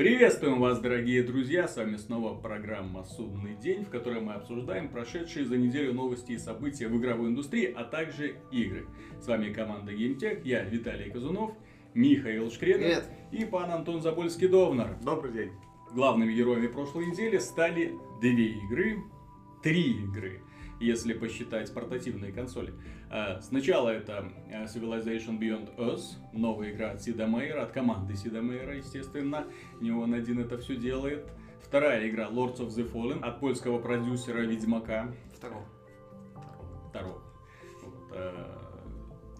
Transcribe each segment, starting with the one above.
Приветствуем вас, дорогие друзья! С вами снова программа «Судный день», в которой мы обсуждаем прошедшие за неделю новости и события в игровой индустрии, а также игры. С вами команда GameTech, я Виталий Казунов, Михаил Шкредов Привет. и пан Антон Забольский-Довнар. Добрый день. Главными героями прошлой недели стали две игры, три игры, если посчитать портативные консоли. А, Сначала это а, Civilization Beyond Earth, новая игра от Сида Мейера, от команды Сида Мейера, естественно. Не он один это все делает. Вторая игра Lords of the Fallen от польского продюсера Ведьмака. Второго. Второго. Вот, а,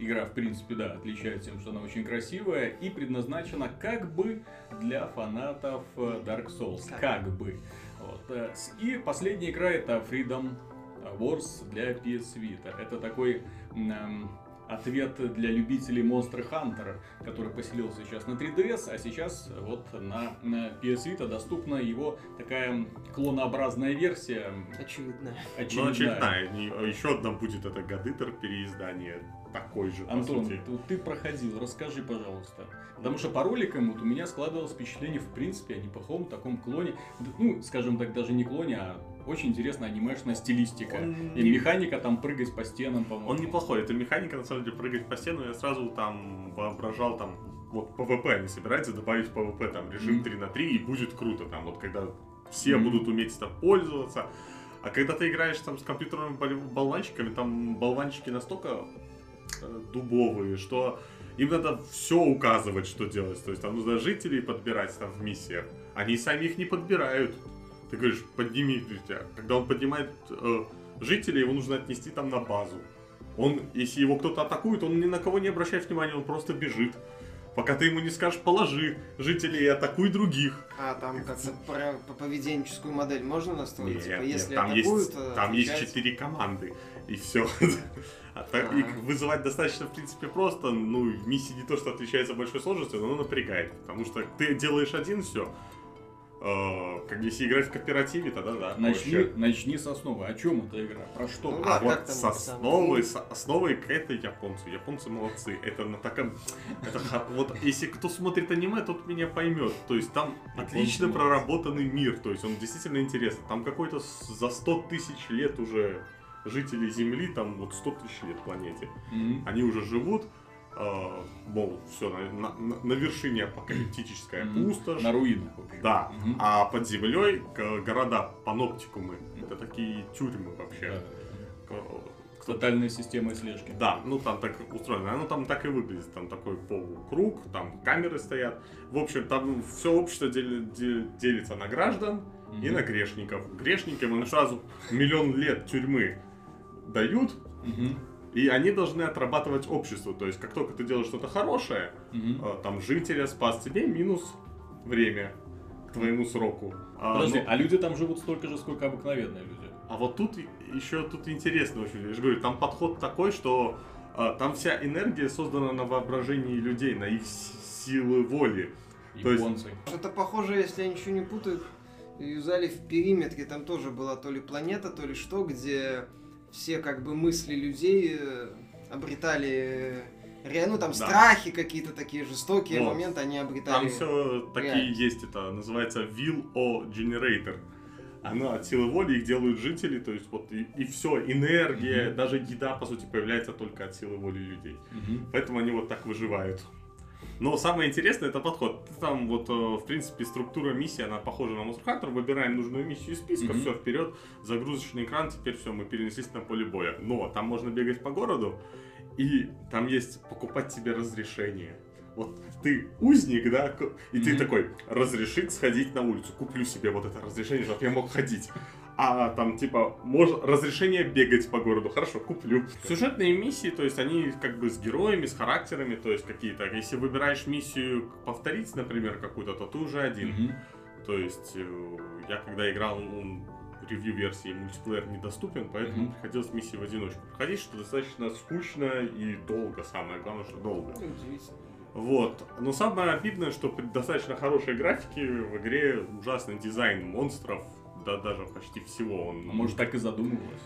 Игра, в принципе, да, отличается тем, что она очень красивая и предназначена как бы для фанатов э, Dark Souls. Как. Бы. Вот. э, И последняя игра это Freedom Wars для PS Vita. Это такой эм, ответ для любителей Monster Hunter, который поселился сейчас на 3DS, а сейчас вот на, на PS Vita доступна его такая клонообразная версия. Очевидно. Ну, очередная. очередная. Не- Еще одна будет это Гадытер переиздание. Такой же, по Антон, сути. ты, ты проходил, расскажи, пожалуйста. Потому что по роликам вот у меня складывалось впечатление, в принципе, о неплохом таком клоне. Ну, скажем так, даже не клоне, а очень интересная анимешная стилистика. Он И механика там прыгать по стенам, по-моему. Он неплохой. Это механика, на самом деле, прыгать по стену. Я сразу там воображал, там, вот PvP они собираются добавить PvP, там, режим Мгм. 3 на 3, и будет круто. Там, вот когда все Мгм. будут уметь это пользоваться. А когда ты играешь там с компьютерными бол- болванчиками, там болванчики настолько э, дубовые, что им надо все указывать, что делать. То есть там нужно жителей подбирать там в миссиях. Они сами их не подбирают. Ты говоришь, подними. Когда он поднимает э, жителей, его нужно отнести там на базу. Он, если его кто-то атакует, он ни на кого не обращает внимания, он просто бежит. Пока ты ему не скажешь, положи жителей и атакуй других. А там как-то про, по поведенческую модель можно настроить? Нет, типа, нет, если там атакуют, есть, э, там есть четыре команды, и все. А так их вызывать достаточно, в принципе, просто. Ну, миссия не то, что отличается большой сложностью, но она напрягает. Потому что ты делаешь один все. Как если играть в кооперативе, тогда да. Начни, проще. начни с основы. О чем эта игра? Про что? Ну А да, вот с самое? с основой это японцы. Японцы молодцы. Это на таком... Это, вот если кто смотрит аниме, тот меня поймет. То есть там Японцы отлично молодцы. проработанный мир. То есть он действительно интересный. Там какой-то за 100 тысяч лет уже жители Земли, там вот 100 тысяч лет планете. Мгм. Они уже живут, э, мол, все, на, на- на- вершине апокалиптическая пустошь. На руинах. в общем. Да, Мгм. а под землей к- города, паноптикумы. Это такие тюрьмы вообще. Да. К- Тотальная система слежки. Да, ну там так устроено. Оно там так и выглядит. Там такой полукруг, там камеры стоят. В общем, там все общество дели- де- делится на граждан и Мгм. на грешников. Грешникам им сразу миллион лет тюрьмы дают, Мгм. И они должны отрабатывать обществу. То есть, как только ты делаешь что-то хорошее, э, там жителя спас тебе минус время к твоему сроку. А, Подожди, ну, а люди там живут столько же, сколько обыкновенные люди? А вот тут еще тут интересно очень. Я же говорю, там подход такой, что а, там вся энергия создана на воображении людей, на их силы воли. То есть- Японцы. Что-то похоже, если я ничего не путаю, юзали в периметре, там тоже была то ли планета, то ли что, где все как бы мысли людей э, обретали ре- ну там Да. страхи какие-то такие жестокие Вот. моменты, они Там обретали. все такие есть, это называется Will O Generator. Оно от силы воли их делают жители, то есть вот и, все, энергия, Мгм. даже еда, по сути, появляется только от силы воли людей. Мгм. Поэтому они вот так выживают. Но самое интересное это подход. Там вот, э, в принципе, структура миссии, она похожа на Monster Hunter. Выбираем нужную миссию из списка, Мгм. все, вперед, загрузочный экран, теперь все, мы перенеслись на поле боя. Но там можно бегать по городу, и там есть покупать себе разрешение. Вот ты узник, да, и ты Мгм. такой, разрешить сходить на улицу, куплю себе вот это разрешение, чтобы я мог ходить. А там типа можно разрешение бегать по городу, хорошо, куплю. Сюжетные миссии, то есть они как бы с героями, с характерами, то есть какие-то. Если выбираешь миссию повторить, например, какую-то, то ты уже один. Мгм. То есть э, я когда играл, он ревью-версии мультиплеер недоступен, поэтому Мгм. приходилось миссии в одиночку проходить, что достаточно скучно и долго, самое главное, что долго. Ну, удивительно. Вот. Но самое обидное, что при достаточно хорошей графике в игре ужасный дизайн монстров, да даже почти всего. Он, А может так и задумывалось?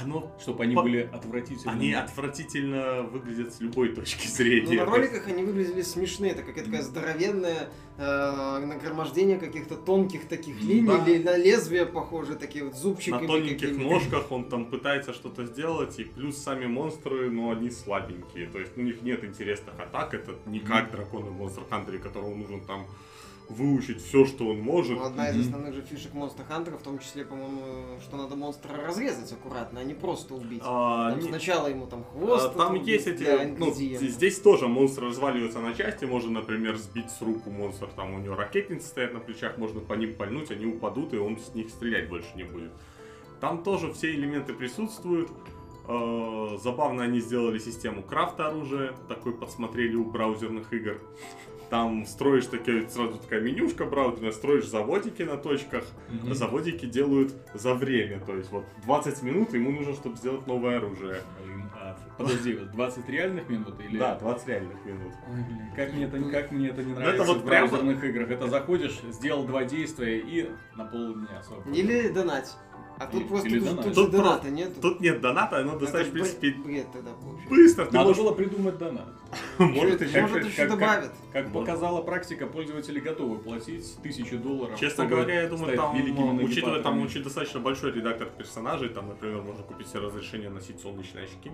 Оно, Чтобы они По- были отвратительны. они отвратительно выглядят с любой точки Ну, зрения. на роликах они выглядели смешные, это какая-то такая здоровенная э, нагромождение каких-то тонких таких линий, Да. или на лезвие похожие, такие вот на зубчиками тоненьких ножках он там пытается что-то сделать, и плюс сами монстры, но они слабенькие. То есть у них нет интересных атак, это не как драконы в Monster Hunter, которому нужно там выучить все, что он может. Ну, одна из основных же фишек Монстр Хантера, в том числе, по-моему, что надо монстра разрезать аккуратно, а не просто убить. А, Там не- сначала ему там хвост. А, Там отрубить есть эти, ну, здесь тоже монстры разваливаются на части, можно, например, сбить с руку монстр, там у него ракетницы стоят на плечах, можно по ним пальнуть, они упадут, и он с них стрелять больше не будет. Там тоже все элементы присутствуют. Э, Забавно они сделали систему крафта оружия, такой подсмотрели у браузерных игр. Там строишь такие, сразу такая менюшка браузерная, строишь заводики на точках, Мгм. заводики делают за время, то есть вот 20 минут ему нужно, чтобы сделать новое оружие. А, Подожди, вот 20 реальных минут или... Да, 20 реальных минут. Ой, блин, Как мне это, как мне это не Ну, нравится это вот в прямо- браузерных играх. Это заходишь, сделал два действия и на полдня свободно. Или донать. А тут Или- просто или тут, тут Тут доната нет. Тут нет доната, оно достаточно, в принципе, бред, бред тогда получается. быстро. Ты Надо можешь- было придумать донат. может, еще- может, как- еще как- добавят. Как Может. показала практика, пользователи готовы платить тысячу долларов. Честно говоря, я думаю, там, ну, учитывая там очень достаточно большой редактор персонажей, там, например, можно купить себе разрешение носить солнечные очки.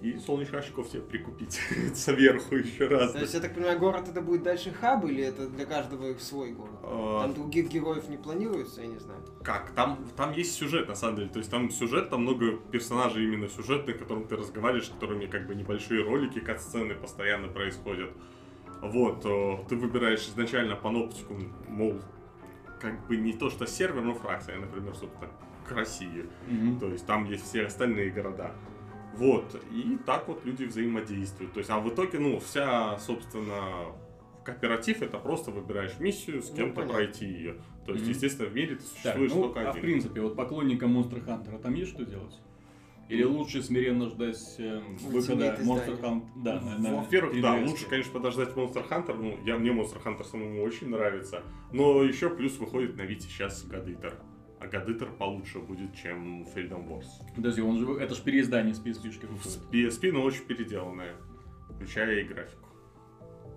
И солнечных очков себе прикупить сверху еще раз. То есть, я так понимаю, город это будет дальше хаб или это для каждого их свой город? А, Там других героев не планируется, я не знаю. Как? Там, там есть сюжет, на самом деле. То есть там сюжет, там много персонажей именно сюжетных, с которыми ты разговариваешь, с которыми как бы небольшие ролики, сцены постоянно происходят. Вот, э, ты выбираешь изначально паноптику, мол, как бы не то что сервер, но фракция, например, собственно, к России. Мгм. То есть там есть все остальные города. Вот, и так вот люди взаимодействуют. То есть, а в итоге, ну, вся, собственно, кооператив это просто выбираешь миссию, с Ну, кем-то понятно. пройти ее. То есть, естественно, в мире ты Так, существуешь ну, только а в один. принципе, вот поклонникам Monster Hunter там есть что делать? Или лучше смиренно ждать э, выхода Ultimate Monster. Hunter? Да, на- на Во-первых, да, 3DS. лучше, конечно, подождать Monster Hunter. Ну, я, мне Monster Hunter самому очень нравится. Но еще плюс выходит на Вите сейчас Гадитер. А Гадитер получше будет, чем Freedom Wars. Подожди, он же, это же переиздание с PSP-шки В выходит. PSP, но очень переделанная, включая и графику.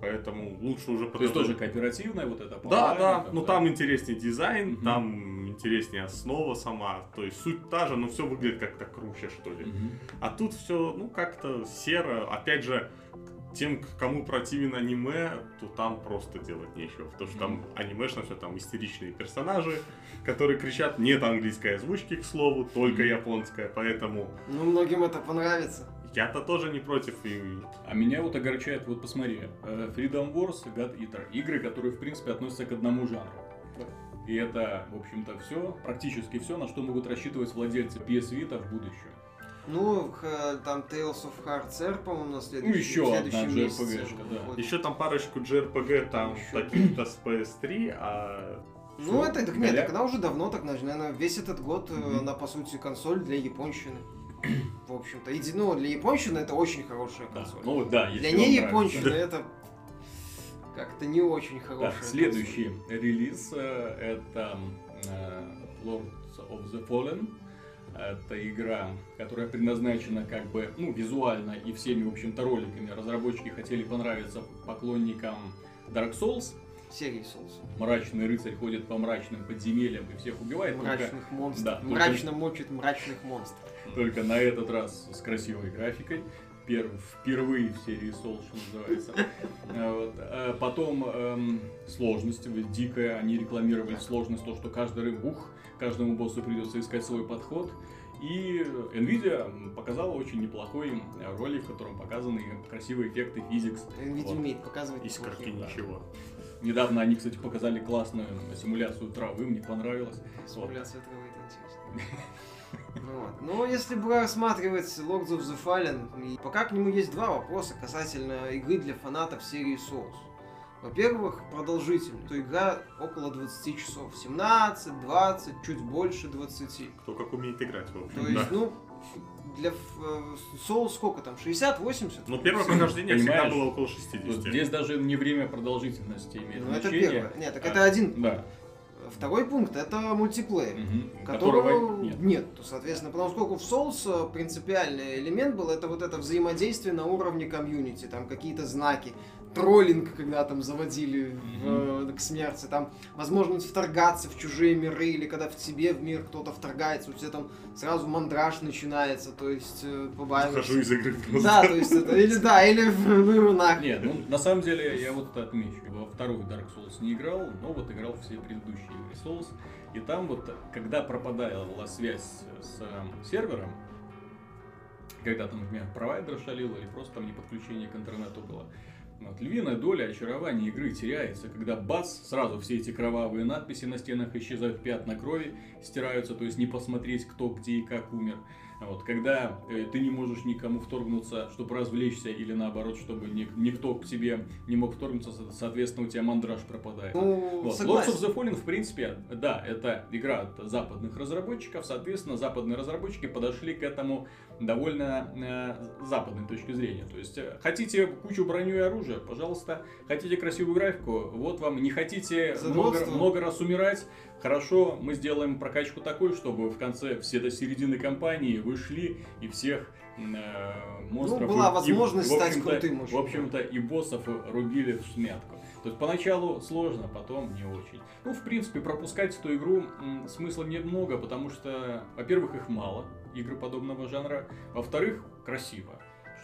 Поэтому лучше уже То есть тоже кооперативная вот эта Да, да, там, ну там интереснее дизайн, Мгм. там интереснее основа сама, то есть суть та же, но все выглядит как-то круче, что ли. Мгм. А тут все, ну, как-то серо. Опять же, тем, кому противен аниме, то там просто делать нечего. Потому что там анимешно все, там истеричные персонажи, которые кричат, нет английской озвучки, к слову, только японская, поэтому Ну, многим это понравится. Я-то тоже не против. И... А меня вот огорчает, вот посмотри, э, Freedom Wars, God Eater, игры, которые в принципе относятся к одному жанру. И это, в общем-то, все, практически все, на что могут рассчитывать владельцы PS Vita в будущем. Ну, там Tales of Hearts по-моему, на следующий, Ну, еще одна JRPG-шка, да. выходит. Еще там парочку JRPG, там таких-то с PS3, а... Ну, это, так нет, так она уже давно, так, наверное, весь этот год, Мгм. она, по сути, консоль для японщины. В общем-то, ну, для японщины это очень хорошая Да. консоль. Ну да, если для вам не японщины это как-то не очень хорошая следующий релиз э, это э, Lords of the Fallen. Это игра, которая предназначена как бы, ну, визуально и всеми, в общем-то, роликами. Разработчики хотели понравиться поклонникам Dark Souls. консоль. Серии Souls. Мрачный рыцарь ходит по мрачным подземельям и всех убивает. Только, Мрачных монстров. да, только- Мрачно мочит мрачных монстров. Только на этот раз с красивой графикой. Пер- впервые в серии Souls, что называется. А вот. А Потом эм, сложность вот дикая. Они рекламировали сложность, то, что каждый ры- ух, каждому боссу придется искать свой подход. И Nvidia показала очень неплохой ролик, в котором показаны красивые эффекты физикс. Nvidia Вот. умеет показывать Искорки ничего. Недавно они, кстати, показали классную симуляцию травы, мне понравилось. Вот. Симуляция травы это интересно. Ну вот. Но если бы рассматривать Lords of the Fallen, пока к нему есть два вопроса касательно игры для фанатов серии Souls. Во-первых, продолжительность. То игра около 20 часов. 17, 20, чуть больше 20. Кто как умеет играть, в общем, То есть, да. ну, для э, Souls сколько там? 60-80? Ну, первое прохождение всегда Понимаешь, было около Вот 60. Здесь даже не время продолжительности имеет Ну, это первое. Нет, так А, это один. Да. второй пункт это мультиплеер. Мгм. Которого нет. нет. То, соответственно, потому что в Souls э, принципиальный элемент был, это вот это взаимодействие на уровне комьюнити, там какие-то знаки, троллинг, когда там заводили в, э, к смерти, там возможность вторгаться в чужие миры, или когда в тебе в мир кто-то вторгается, у тебя там сразу мандраж начинается, то есть э, побаиваешься. Захожу из игры просто. Да, то есть это, или да, или в нахуй. Нет, ну на самом деле я вот это отмечу. Во вторую Dark Souls не играл, но вот играл все предыдущие игры Souls. И там вот, когда пропадала связь с э, сервером, когда там, например, провайдер шалил или просто там не подключение к интернету было, вот, львиная доля очарования игры теряется, когда бац, сразу все эти кровавые надписи на стенах исчезают, пятна крови стираются, то есть не посмотреть, кто где и как умер. Вот, когда э, ты не можешь никому вторгнуться, чтобы развлечься, или наоборот, чтобы ни- никто к тебе не мог вторгнуться, со- соответственно, у тебя мандраж пропадает. Ну, Вот. Lords согласен. of the Fallen, в принципе, да, это игра от западных разработчиков, соответственно, западные разработчики подошли к этому довольно э, западной точки зрения. То есть, э, хотите кучу броню и оружия, пожалуйста, хотите красивую графику, вот вам, не хотите много, много раз умирать, хорошо, мы сделаем прокачку такой, чтобы в конце все до середины кампании вышли и всех э, монстров... Ну, была и- и, возможность в стать крутым В общем-то, и боссов рубили в смятку. То есть поначалу сложно, потом не очень. Ну, в принципе, пропускать эту игру м, смысла немного, потому что, во-первых, их мало, игры подобного жанра. Во-вторых, красиво,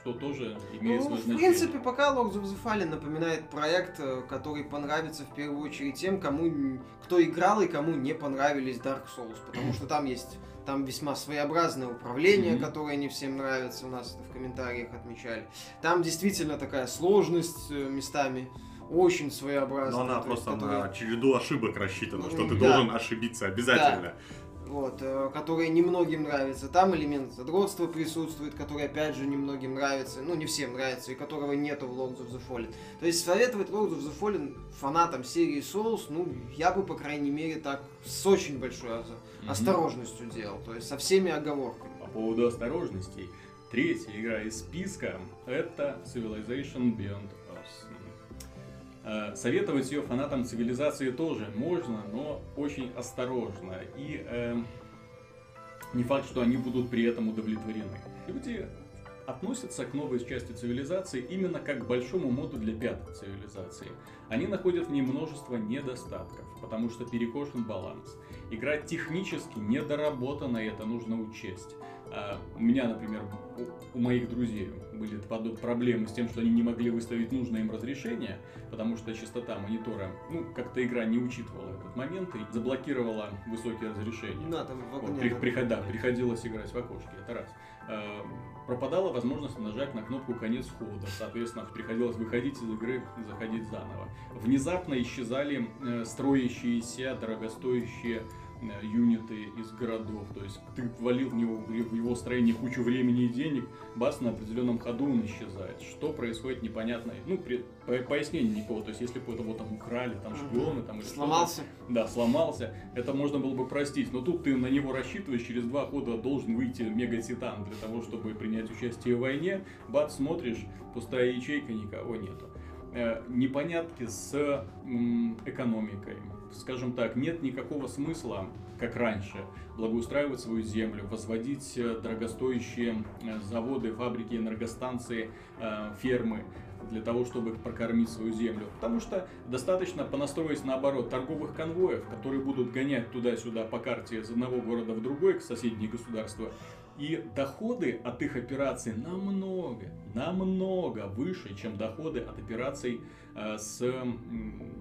что тоже имеет Ну, свое в значение. принципе, пока Lords of the Fallen напоминает проект, э, который понравится в первую очередь тем, кому, кто играл и кому не понравились Dark Souls, потому что там есть там весьма своеобразное управление, Мгм. которое не всем нравится, у нас это в комментариях отмечали. Там действительно такая сложность э, местами очень своеобразная. Но она то есть, просто которая- на череду ошибок рассчитана, что ты Да. должен ошибиться обязательно. Вот, э, которые немногим нравятся. Там элемент задротства присутствует, который, опять же, немногим нравится, ну, не всем нравится, и которого нету в Lords of the Fallen. То есть советовать Lords of the Fallen фанатам серии Souls, ну, я бы, по крайней мере, так с очень большой Мгм. осторожностью делал, то есть со всеми оговорками. По поводу осторожностей. Третья игра из списка это Civilization Beyond Советовать ее фанатам цивилизации тоже можно, но очень осторожно. И эм, не факт, что они будут при этом удовлетворены. Люди относятся к новой части цивилизации именно как к большому моду для пятой цивилизации. Они находят в ней множество недостатков, потому что перекошен баланс. Игра технически недоработана, и это нужно учесть. А, у меня, например, у, моих друзей были проблемы с тем, что они не могли выставить нужное им разрешение, потому что частота монитора, ну, как-то игра не учитывала этот момент и заблокировала высокие разрешения. Да, там в Вот, окне, при- да. приход- да, приходилось играть в окошке, это раз. Э, пропадала возможность нажать на кнопку конец хода, соответственно, приходилось выходить из игры и заходить заново. Внезапно исчезали э, строящиеся, дорогостоящие юниты из городов, то есть ты ввалил в него, в его строение кучу времени и денег, бас на определенном ходу он исчезает. Что происходит, непонятно. Ну, при, по- пояснения никакого, то есть если бы его там украли, там шпионы, там или Сломался. да, сломался, это можно было бы простить. Но тут ты на него рассчитываешь, через два хода должен выйти мега-титан для того, чтобы принять участие в войне. Бац, смотришь, пустая ячейка, никого нету. Э, Непонятки с экономикой. Скажем так, нет никакого смысла, как раньше, благоустраивать свою землю, возводить э, дорогостоящие э, заводы, фабрики, энергостанции, э, фермы для того, чтобы прокормить свою землю. Потому что достаточно понастроить, наоборот, торговых конвоев, которые будут гонять туда-сюда по карте из одного города в другой, к соседние государства. И доходы от их операций намного, намного выше, чем доходы от операций э, с,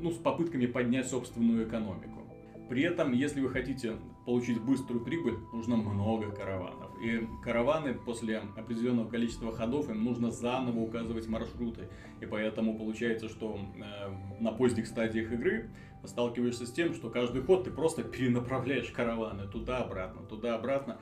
ну, с попытками поднять собственную экономику. При этом, если вы хотите получить быструю прибыль, нужно много караванов. И караваны после определенного количества ходов им нужно заново указывать маршруты. И поэтому получается, что э, на поздних стадиях игры сталкиваешься с тем, что каждый ход ты просто перенаправляешь караваны туда-обратно, туда-обратно.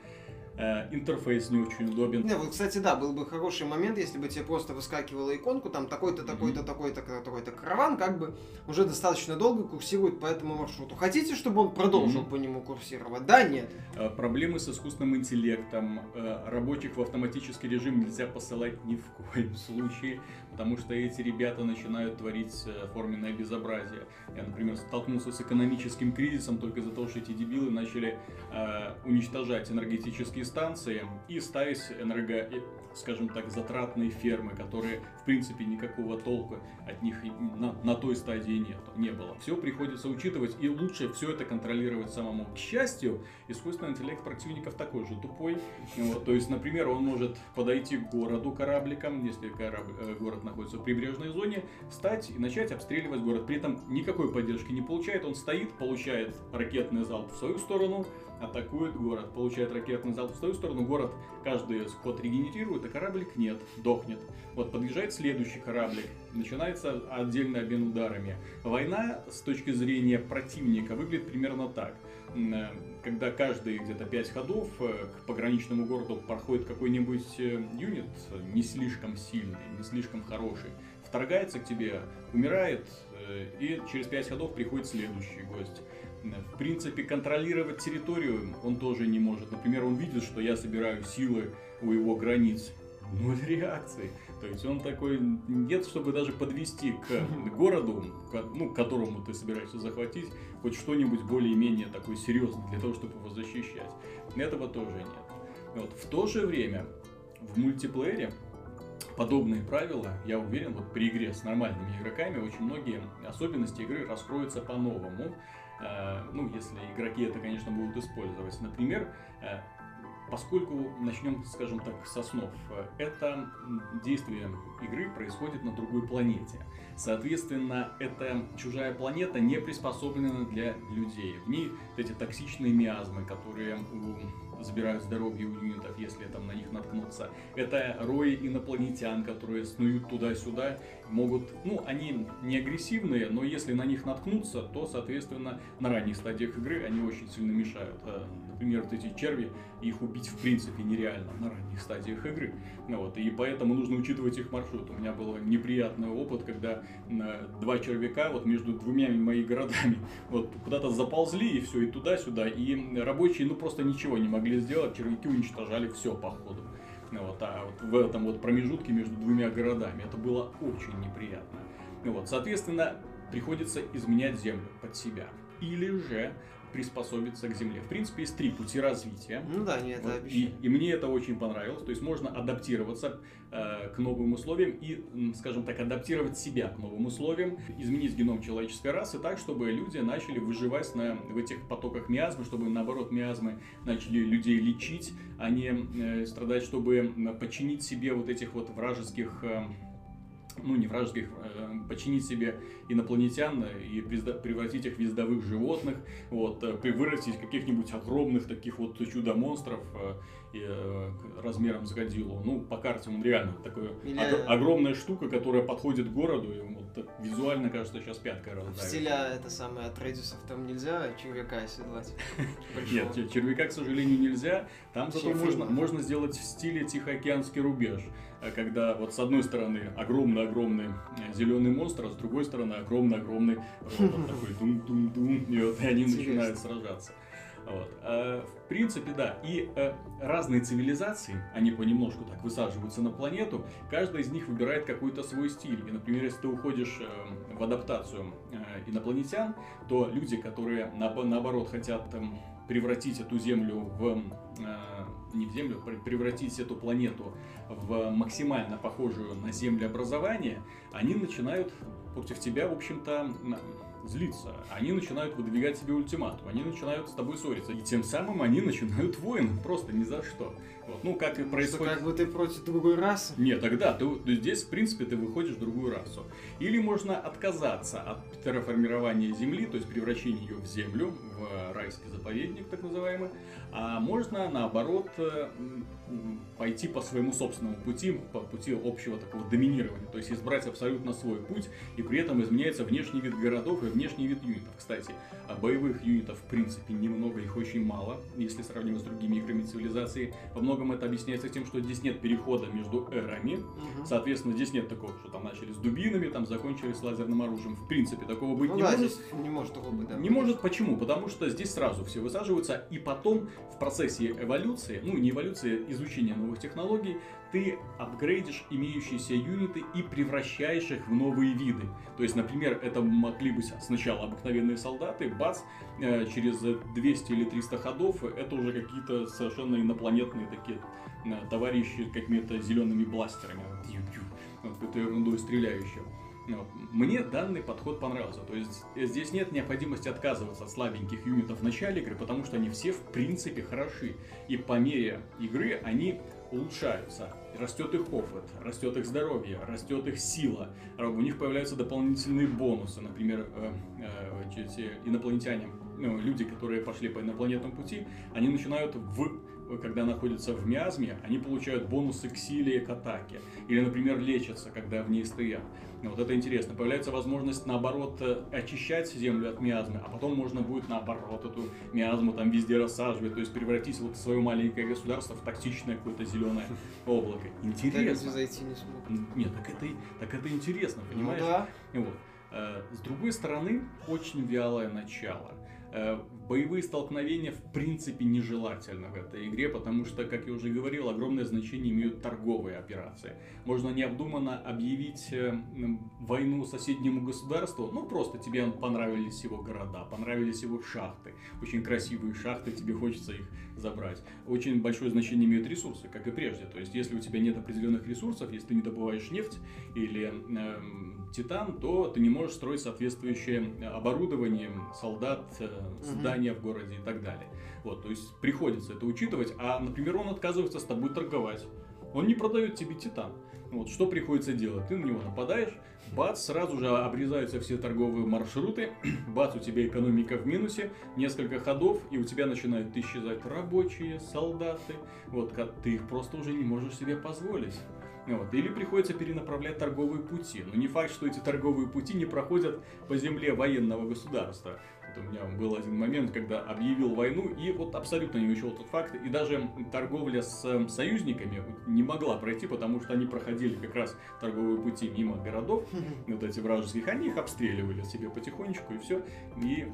Э, интерфейс не очень удобен. Не, вот, кстати, да, был бы хороший момент, если бы тебе просто выскакивала иконку, там такой-то, такой-то, такой-то, такой-то караван, как бы уже достаточно долго курсирует по этому маршруту. Хотите, чтобы он продолжил Мгм. по нему курсировать? Да, нет. Э, Проблемы с искусственным интеллектом, э, рабочих в автоматический режим нельзя посылать ни в коем случае, потому что эти ребята начинают творить э, форменное безобразие. Я, например, столкнулся с экономическим кризисом только из-за того, что эти дебилы начали э, уничтожать энергетические станции и ставить энерго, скажем так, затратные фермы, которые, в принципе, никакого толка от них на, на той стадии нет, не было. Все приходится учитывать, и лучше все это контролировать самому. К счастью, искусственный интеллект противников такой же тупой. Вот, то есть, например, он может подойти к городу корабликом, если корабль, э, город находится в прибрежной зоне, встать и начать обстреливать город. При этом никакой поддержки не получает. Он стоит, получает ракетный залп в свою сторону, атакует город, получает ракетный залп в свою сторону, город каждый ход регенерирует, а кораблик нет, дохнет. Вот подъезжает следующий кораблик, начинается отдельный обмен ударами. Война с точки зрения противника выглядит примерно так. Э, Когда каждые где-то 5 ходов э, к пограничному городу проходит какой-нибудь э, юнит не слишком сильный, не слишком хороший, вторгается к тебе, умирает, и через 5 ходов приходит следующий гость. В принципе, контролировать территорию он тоже не может. Например, он видит, что я собираю силы у его границ. Ноль реакции. То есть он такой, нет, чтобы даже подвести к городу, ко- ну, которому ты собираешься захватить, хоть что-нибудь более-менее такое серьезное для того, чтобы его защищать. Этого тоже нет. Вот. В то же время в мультиплеере подобные правила, я уверен, вот при игре с нормальными игроками очень многие особенности игры раскроются по-новому. Э, Ну, если игроки это, конечно, будут использовать. Например, э, поскольку начнем, скажем так, с основ, э, это действие игры происходит на другой планете. Соответственно, эта чужая планета не приспособлена для людей. В ней эти токсичные миазмы, которые у- забирают здоровье у юнитов, если там на них наткнуться. Это рои инопланетян, которые снуют туда-сюда, могут, ну, они не агрессивные, но если на них наткнуться, то, соответственно, на ранних стадиях игры они очень сильно мешают. Э, Например, вот эти черви, их убить в принципе нереально на ранних стадиях игры. Вот, и поэтому нужно учитывать их маршрут. У меня был неприятный опыт, когда э, два червяка вот между двумя моими городами вот куда-то заползли и все, и туда-сюда. И рабочие ну просто ничего не могли сделать, червяки уничтожали все по ходу. Ну, вот, а вот в этом вот промежутке между двумя городами это было очень неприятно. Вот, соответственно, приходится изменять землю под себя. Или же приспособиться к земле. В принципе, есть три пути развития. Ну да, не это Вот, и, и мне это очень понравилось. То есть можно адаптироваться э, к новым условиям и, скажем так, адаптировать себя к новым условиям, изменить геном человеческой расы так, чтобы люди начали выживать на, в этих потоках миазмы, чтобы наоборот миазмы начали людей лечить, а не э, страдать, чтобы м, подчинить себе вот этих вот вражеских э, ну, не вражеских, э, подчинить себе инопланетян и превратить их в ездовых животных, вот, э, вырастить каких-нибудь огромных таких вот чудо-монстров э, э, размером с Годзиллу. Ну, по карте он реально такой ог- огромная штука, которая подходит к городу, и вот визуально кажется, сейчас пяткой В раздавит. стиле это самое от Рейдисов там нельзя червяка оседлать. Нет, чер- червяка, к сожалению, нельзя. Там зато можно сделать в стиле Тихоокеанский рубеж. Э, Когда вот с одной стороны огромный-огромный зеленый монстр, а с другой стороны огромный-огромный робот такой дум-дум-дум, и вот они Интересно. начинают сражаться. Вот. А, в принципе, да. И э, разные цивилизации, они понемножку так высаживаются на планету, каждая из них выбирает какой-то свой стиль. И, например, если ты уходишь э, в адаптацию э, инопланетян, то люди, которые наоб- наоборот хотят эм, превратить эту землю в э, не в землю, пр- превратить эту планету в максимально похожую на Землю образование, они начинают против тебя, в общем-то, злиться. Они начинают выдвигать себе ультиматум, они начинают с тобой ссориться. И тем самым они начинают войны, просто ни за что. Вот. Ну, как и Что происходит... как бы ты против другой расы. Нет, тогда ты, здесь, в принципе, ты выходишь в другую расу. Или можно отказаться от терраформирования Земли, то есть превращения ее в Землю, в райский заповедник, так называемый. А можно, наоборот, э, пойти по своему собственному пути, по пути общего такого доминирования. То есть избрать абсолютно свой путь, и при этом изменяется внешний вид городов и внешний вид юнитов. Кстати, а боевых юнитов в принципе немного, их очень мало, если сравнивать с другими играми цивилизации. Во многом это объясняется тем, что здесь нет перехода между эрами. Мгм. Соответственно, здесь нет такого, что там начали с дубинами, там закончили с лазерным оружием. В принципе, такого быть Ну не да, может. не может такого быть, да. Не может почему? Потому что здесь сразу все высаживаются, и потом в процессе эволюции, ну не эволюции, изучения новых технологий, ты апгрейдишь имеющиеся юниты и превращаешь их в новые виды. То есть, например, это могли быть сначала обыкновенные солдаты, бац, э, через 200 или 300 ходов это уже какие-то совершенно инопланетные такие э, товарищи какими-то зелеными бластерами. Вот какой-то ерундой стреляющие. Вот. Мне данный подход понравился. То есть э, здесь нет необходимости отказываться от слабеньких юнитов в начале игры, потому что они все в принципе хороши. И по мере игры они улучшаются. Растет их опыт, растет их здоровье, растет их сила. У них появляются дополнительные бонусы. Например, э, э, инопланетяне, ну, люди, которые пошли по инопланетному пути, они начинают в когда находятся в миазме, они получают бонусы к силе и к атаке. Или, например, лечатся, когда в ней стоят. Вот это интересно. Появляется возможность, наоборот, э, очищать землю от миазмы, а потом можно будет, наоборот, эту миазму там везде рассаживать, то есть превратить вот свое маленькое государство в токсичное какое-то зеленое облако. Интересно. зайти не смогут. Нет, так это, так это интересно, Ну понимаешь? да. Вот. Э, С другой стороны, очень вялое начало. Э, Боевые столкновения в принципе нежелательны в этой игре, потому что, как я уже говорил, огромное значение имеют торговые операции. Можно необдуманно объявить э, войну соседнему государству, ну просто тебе понравились его города, понравились его шахты, очень красивые шахты, тебе хочется их забрать. Очень большое значение имеют ресурсы, как и прежде. То есть, если у тебя нет определенных ресурсов, если ты не добываешь нефть или эм, титан, то ты не можешь строить соответствующее оборудование, солдат, э, здания в городе и так далее. Вот, то есть приходится это учитывать, а, например, он отказывается с тобой торговать. Он не продает тебе титан. Вот, что приходится делать? Ты на него нападаешь, бац, сразу же обрезаются все торговые маршруты, бац, у тебя экономика в минусе, несколько ходов, и у тебя начинают исчезать рабочие, солдаты, вот, ты их просто уже не можешь себе позволить. Вот. Или приходится перенаправлять торговые пути. Но не факт, что эти торговые пути не проходят по земле военного государства. Вот у меня был один момент, когда объявил войну, и вот абсолютно не учел тот факт. И даже торговля с э, союзниками не могла пройти, потому что они проходили как раз торговые пути мимо городов, вот эти вражеских, они их обстреливали себе потихонечку, и все. И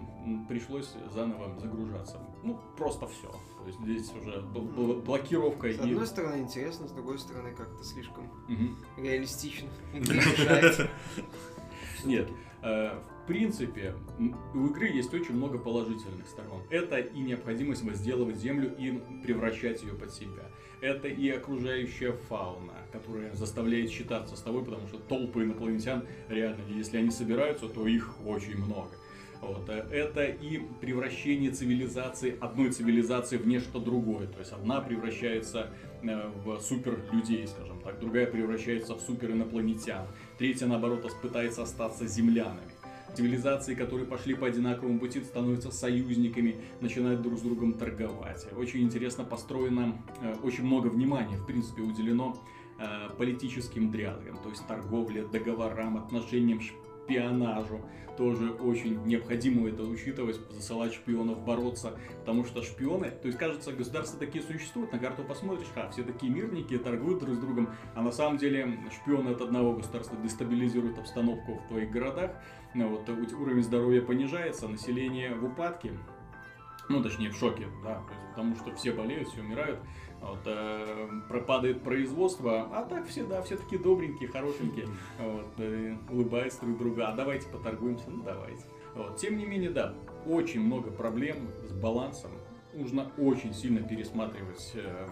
пришлось заново загружаться. Ну, просто все. То есть здесь уже бл- бл- блокировка С и... одной стороны интересно, с другой стороны как-то слишком Мгм. реалистично. Нет, в принципе, у игры есть очень много положительных сторон. Это и необходимость возделывать землю и превращать ее под себя. Это и окружающая фауна, которая заставляет считаться с тобой, потому что толпы инопланетян реально, если они собираются, то их очень много. Вот. э, Это и превращение цивилизации, одной цивилизации в нечто другое. То есть одна превращается э, в супер людей, скажем так, другая превращается в супер инопланетян, третья, наоборот, пытается остаться землянами. Цивилизации, которые пошли по одинаковому пути, становятся союзниками, начинают друг с другом торговать. Очень интересно построено, э, очень много внимания, в принципе, уделено э, политическим дрязгам, то есть торговле, договорам, отношениям, шпионажу. Тоже очень необходимо это учитывать, засылать шпионов бороться, потому что шпионы, то есть кажется, государства такие существуют, на карту посмотришь, а, все такие мирники, торгуют друг с другом, а на самом деле шпионы от одного государства дестабилизируют обстановку в твоих городах, вот, у- уровень здоровья понижается, население в упадке, ну, точнее, в шоке, да, потому что все болеют, все умирают, вот, э, пропадает производство, а так все, да, все такие добренькие, хорошенькие, вот, э, улыбаются друг другу, а давайте поторгуемся, ну, давайте. Вот, тем не менее, да, очень много проблем с балансом, нужно очень сильно пересматривать э,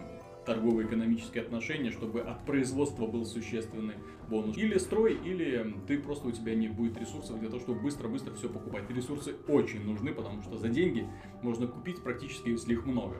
торгово-экономические отношения, чтобы от производства был существенный бонус. Или строй, или ты просто у тебя не будет ресурсов для того, чтобы быстро-быстро все покупать. Ресурсы очень нужны, потому что за деньги можно купить практически, если их много.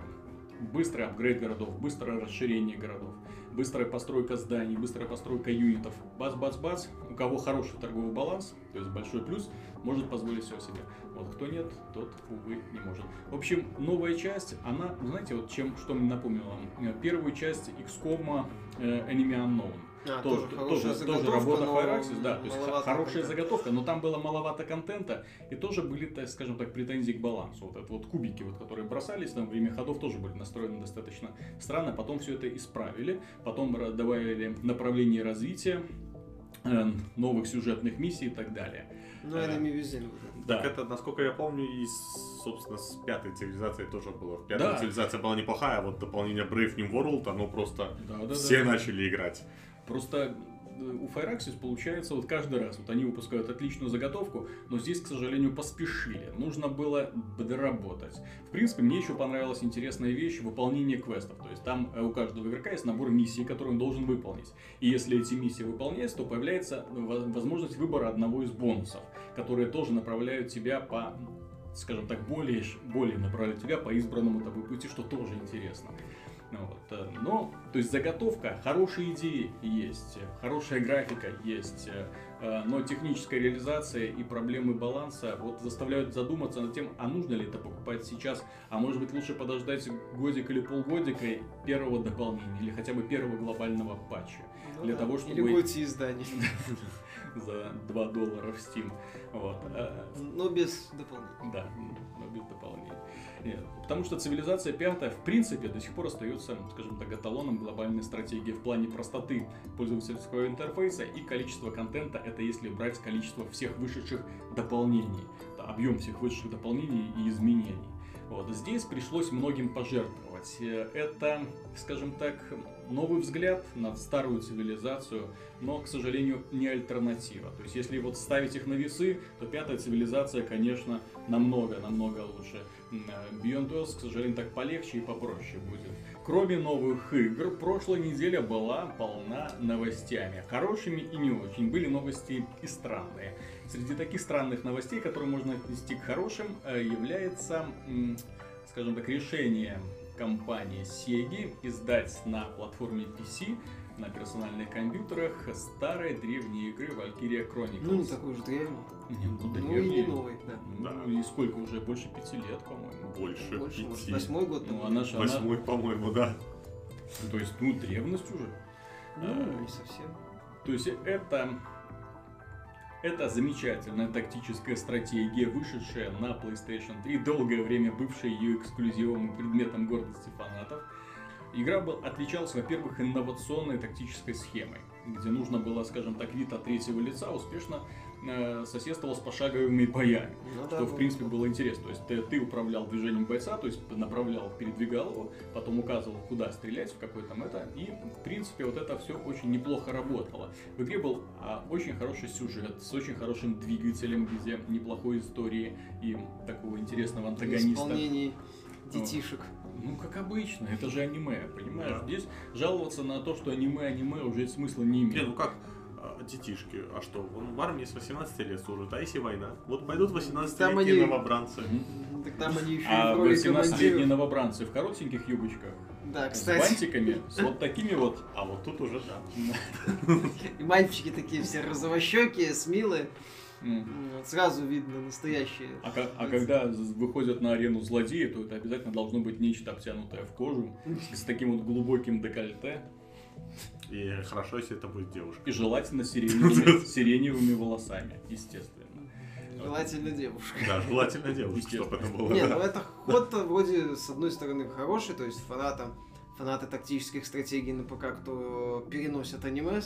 Быстрый апгрейд городов, быстрое расширение городов, быстрая постройка зданий, быстрая постройка юнитов. Бац-бац-бац. У кого хороший торговый баланс, то есть большой плюс, может позволить все себе. Вот кто нет, тот, увы, не может. В общем, новая часть, она, знаете, вот чем, что мне напомнила? Э, Первую часть XCOM э, Enemy Unknown. А, тоже, тоже тоже, тоже работа Firaxis, да, то есть хорошая контента. заготовка, но там было маловато контента, и тоже были, так скажем так, претензии к балансу. Вот это вот кубики, вот, которые бросались там время ходов, тоже были настроены достаточно странно, потом все это исправили, потом добавили направление развития, э, новых сюжетных миссий и так далее. Ну, enemy within уже. Да, Так это, насколько я помню, и, собственно, с пятой цивилизацией тоже было. В пятой Да. цивилизация была неплохая, а вот дополнение Brave New World, оно просто... да, да, все да. начали играть. Просто э, у Firaxis получается вот каждый раз, вот они выпускают отличную заготовку, но здесь, к сожалению, поспешили. Нужно было бы доработать. В принципе, мне еще понравилась интересная вещь выполнение квестов. То есть там э, у каждого игрока есть набор миссий, которые он должен выполнить. И если эти миссии выполняются, то появляется э, во- возможность выбора одного из бонусов, которые тоже направляют тебя по скажем так, более, более направляют тебя по избранному тобой пути, что тоже интересно. Ну Вот. э, Но, то есть заготовка, хорошие идеи есть, хорошая графика есть, э, но техническая реализация и проблемы баланса вот заставляют задуматься над тем, а нужно ли это покупать сейчас, а может быть лучше подождать годик или полгодика первого дополнения, или хотя бы первого глобального патча Ну для да. того, чтобы- Или год изданий. за 2 доллара в Steam. Вот. э, Но без дополнений. Да, но без дополнений. Нет, Потому что цивилизация пятая, в принципе, до сих пор остается, скажем так, эталоном глобальной стратегии в плане простоты пользовательского интерфейса и количества контента. Это если брать количество всех вышедших дополнений, объем всех вышедших дополнений и изменений. Вот. Здесь пришлось многим пожертвовать. Это, скажем так, новый взгляд на старую цивилизацию, но, к сожалению, не альтернатива. То есть, если вот ставить их на весы, то пятая цивилизация, конечно, намного-намного лучше. Beyond Earth, к сожалению, так полегче и попроще будет. Кроме новых игр, прошлая неделя была полна новостями. Хорошими и не очень. Были новости и странные. Среди таких странных новостей, которые можно отнести к хорошим, э, является, скажем так, решение компании Sega издать на платформе PC на персональных компьютерах старые древние игры Valkyria Chronicles. Ну, не такой уж древний. Не, ну, Ну, и не новый, да. Ну, Да. и сколько уже? Больше пяти лет, по-моему. Больше, Больше, может, пяти. восьмой год. Ну, она же, она... Восьмой, по-моему, да. То есть, ну, древность уже. Ну, а, не совсем. То есть это, это замечательная тактическая стратегия, вышедшая на PlayStation 3, долгое время бывшая ее эксклюзивом и предметом гордости фанатов. Игра был, отличалась, во-первых, инновационной тактической схемой, где нужно было, скажем так, вид от третьего лица успешно э, соседствовал с пошаговыми боями. Ну, да, Что, в вот. принципе, было интересно. То есть ты, ты управлял движением бойца, то есть направлял, передвигал его, потом указывал, куда стрелять, в какой там это. И, в принципе, вот это все очень неплохо работало. В игре был а, очень хороший сюжет, с очень хорошим двигателем, где неплохой истории и такого интересного В антагониста. исполнении детишек. Ну, как обычно, это же аниме, понимаешь? Да. Здесь жаловаться на то, что аниме-аниме уже смысла не Не, имеет. ну как, а, детишки, а что, он в армии с 18 лет служит, а если война? Вот пойдут 18-летние Там они- новобранцы. Так там они еще А и в роли 18-летние командиров. новобранцы в коротеньких юбочках, Да, с кстати. бантиками, с вот такими вот А вот тут уже да. И мальчики такие все розовощекие, смелые. Вот Сразу видно настоящие. А, ка- а когда выходят на арену злодеи, то это обязательно должно быть нечто обтянутое в кожу, с таким вот глубоким декольте, И хорошо, если это будет девушка. и желательно сиреневыми, сиреневыми волосами, естественно. Желательно девушка. Да, желательно девушка, чтобы это было. Не, да. ну это ход вроде с одной стороны хороший, то есть фанатам, фанаты тактических стратегий на ПК, кто переносят аниме,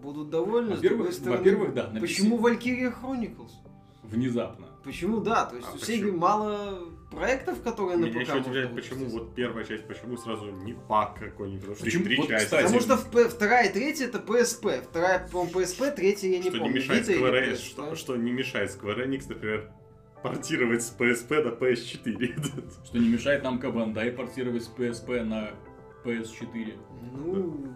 будут довольны. С Во-первых- другой стороны, во-первых, да, Почему Valkyria Chronicles? Внезапно. Почему да? То есть А у? Sega мало проектов, которые на Меня ПК еще можно удивляет, почему выпустить. вот первая часть, почему сразу не пак какой-нибудь, потому что Почему? три Вот, части. кстати, Потому что в вторая и третья это PSP. Вторая, по-моему, PSP, третья я не что помню. не мешает Square Enix, что, да? что не мешает Square Enix, например, портировать с PSP до PS4. Что не мешает нам Кабандай портировать с PSP на PS4. Ну,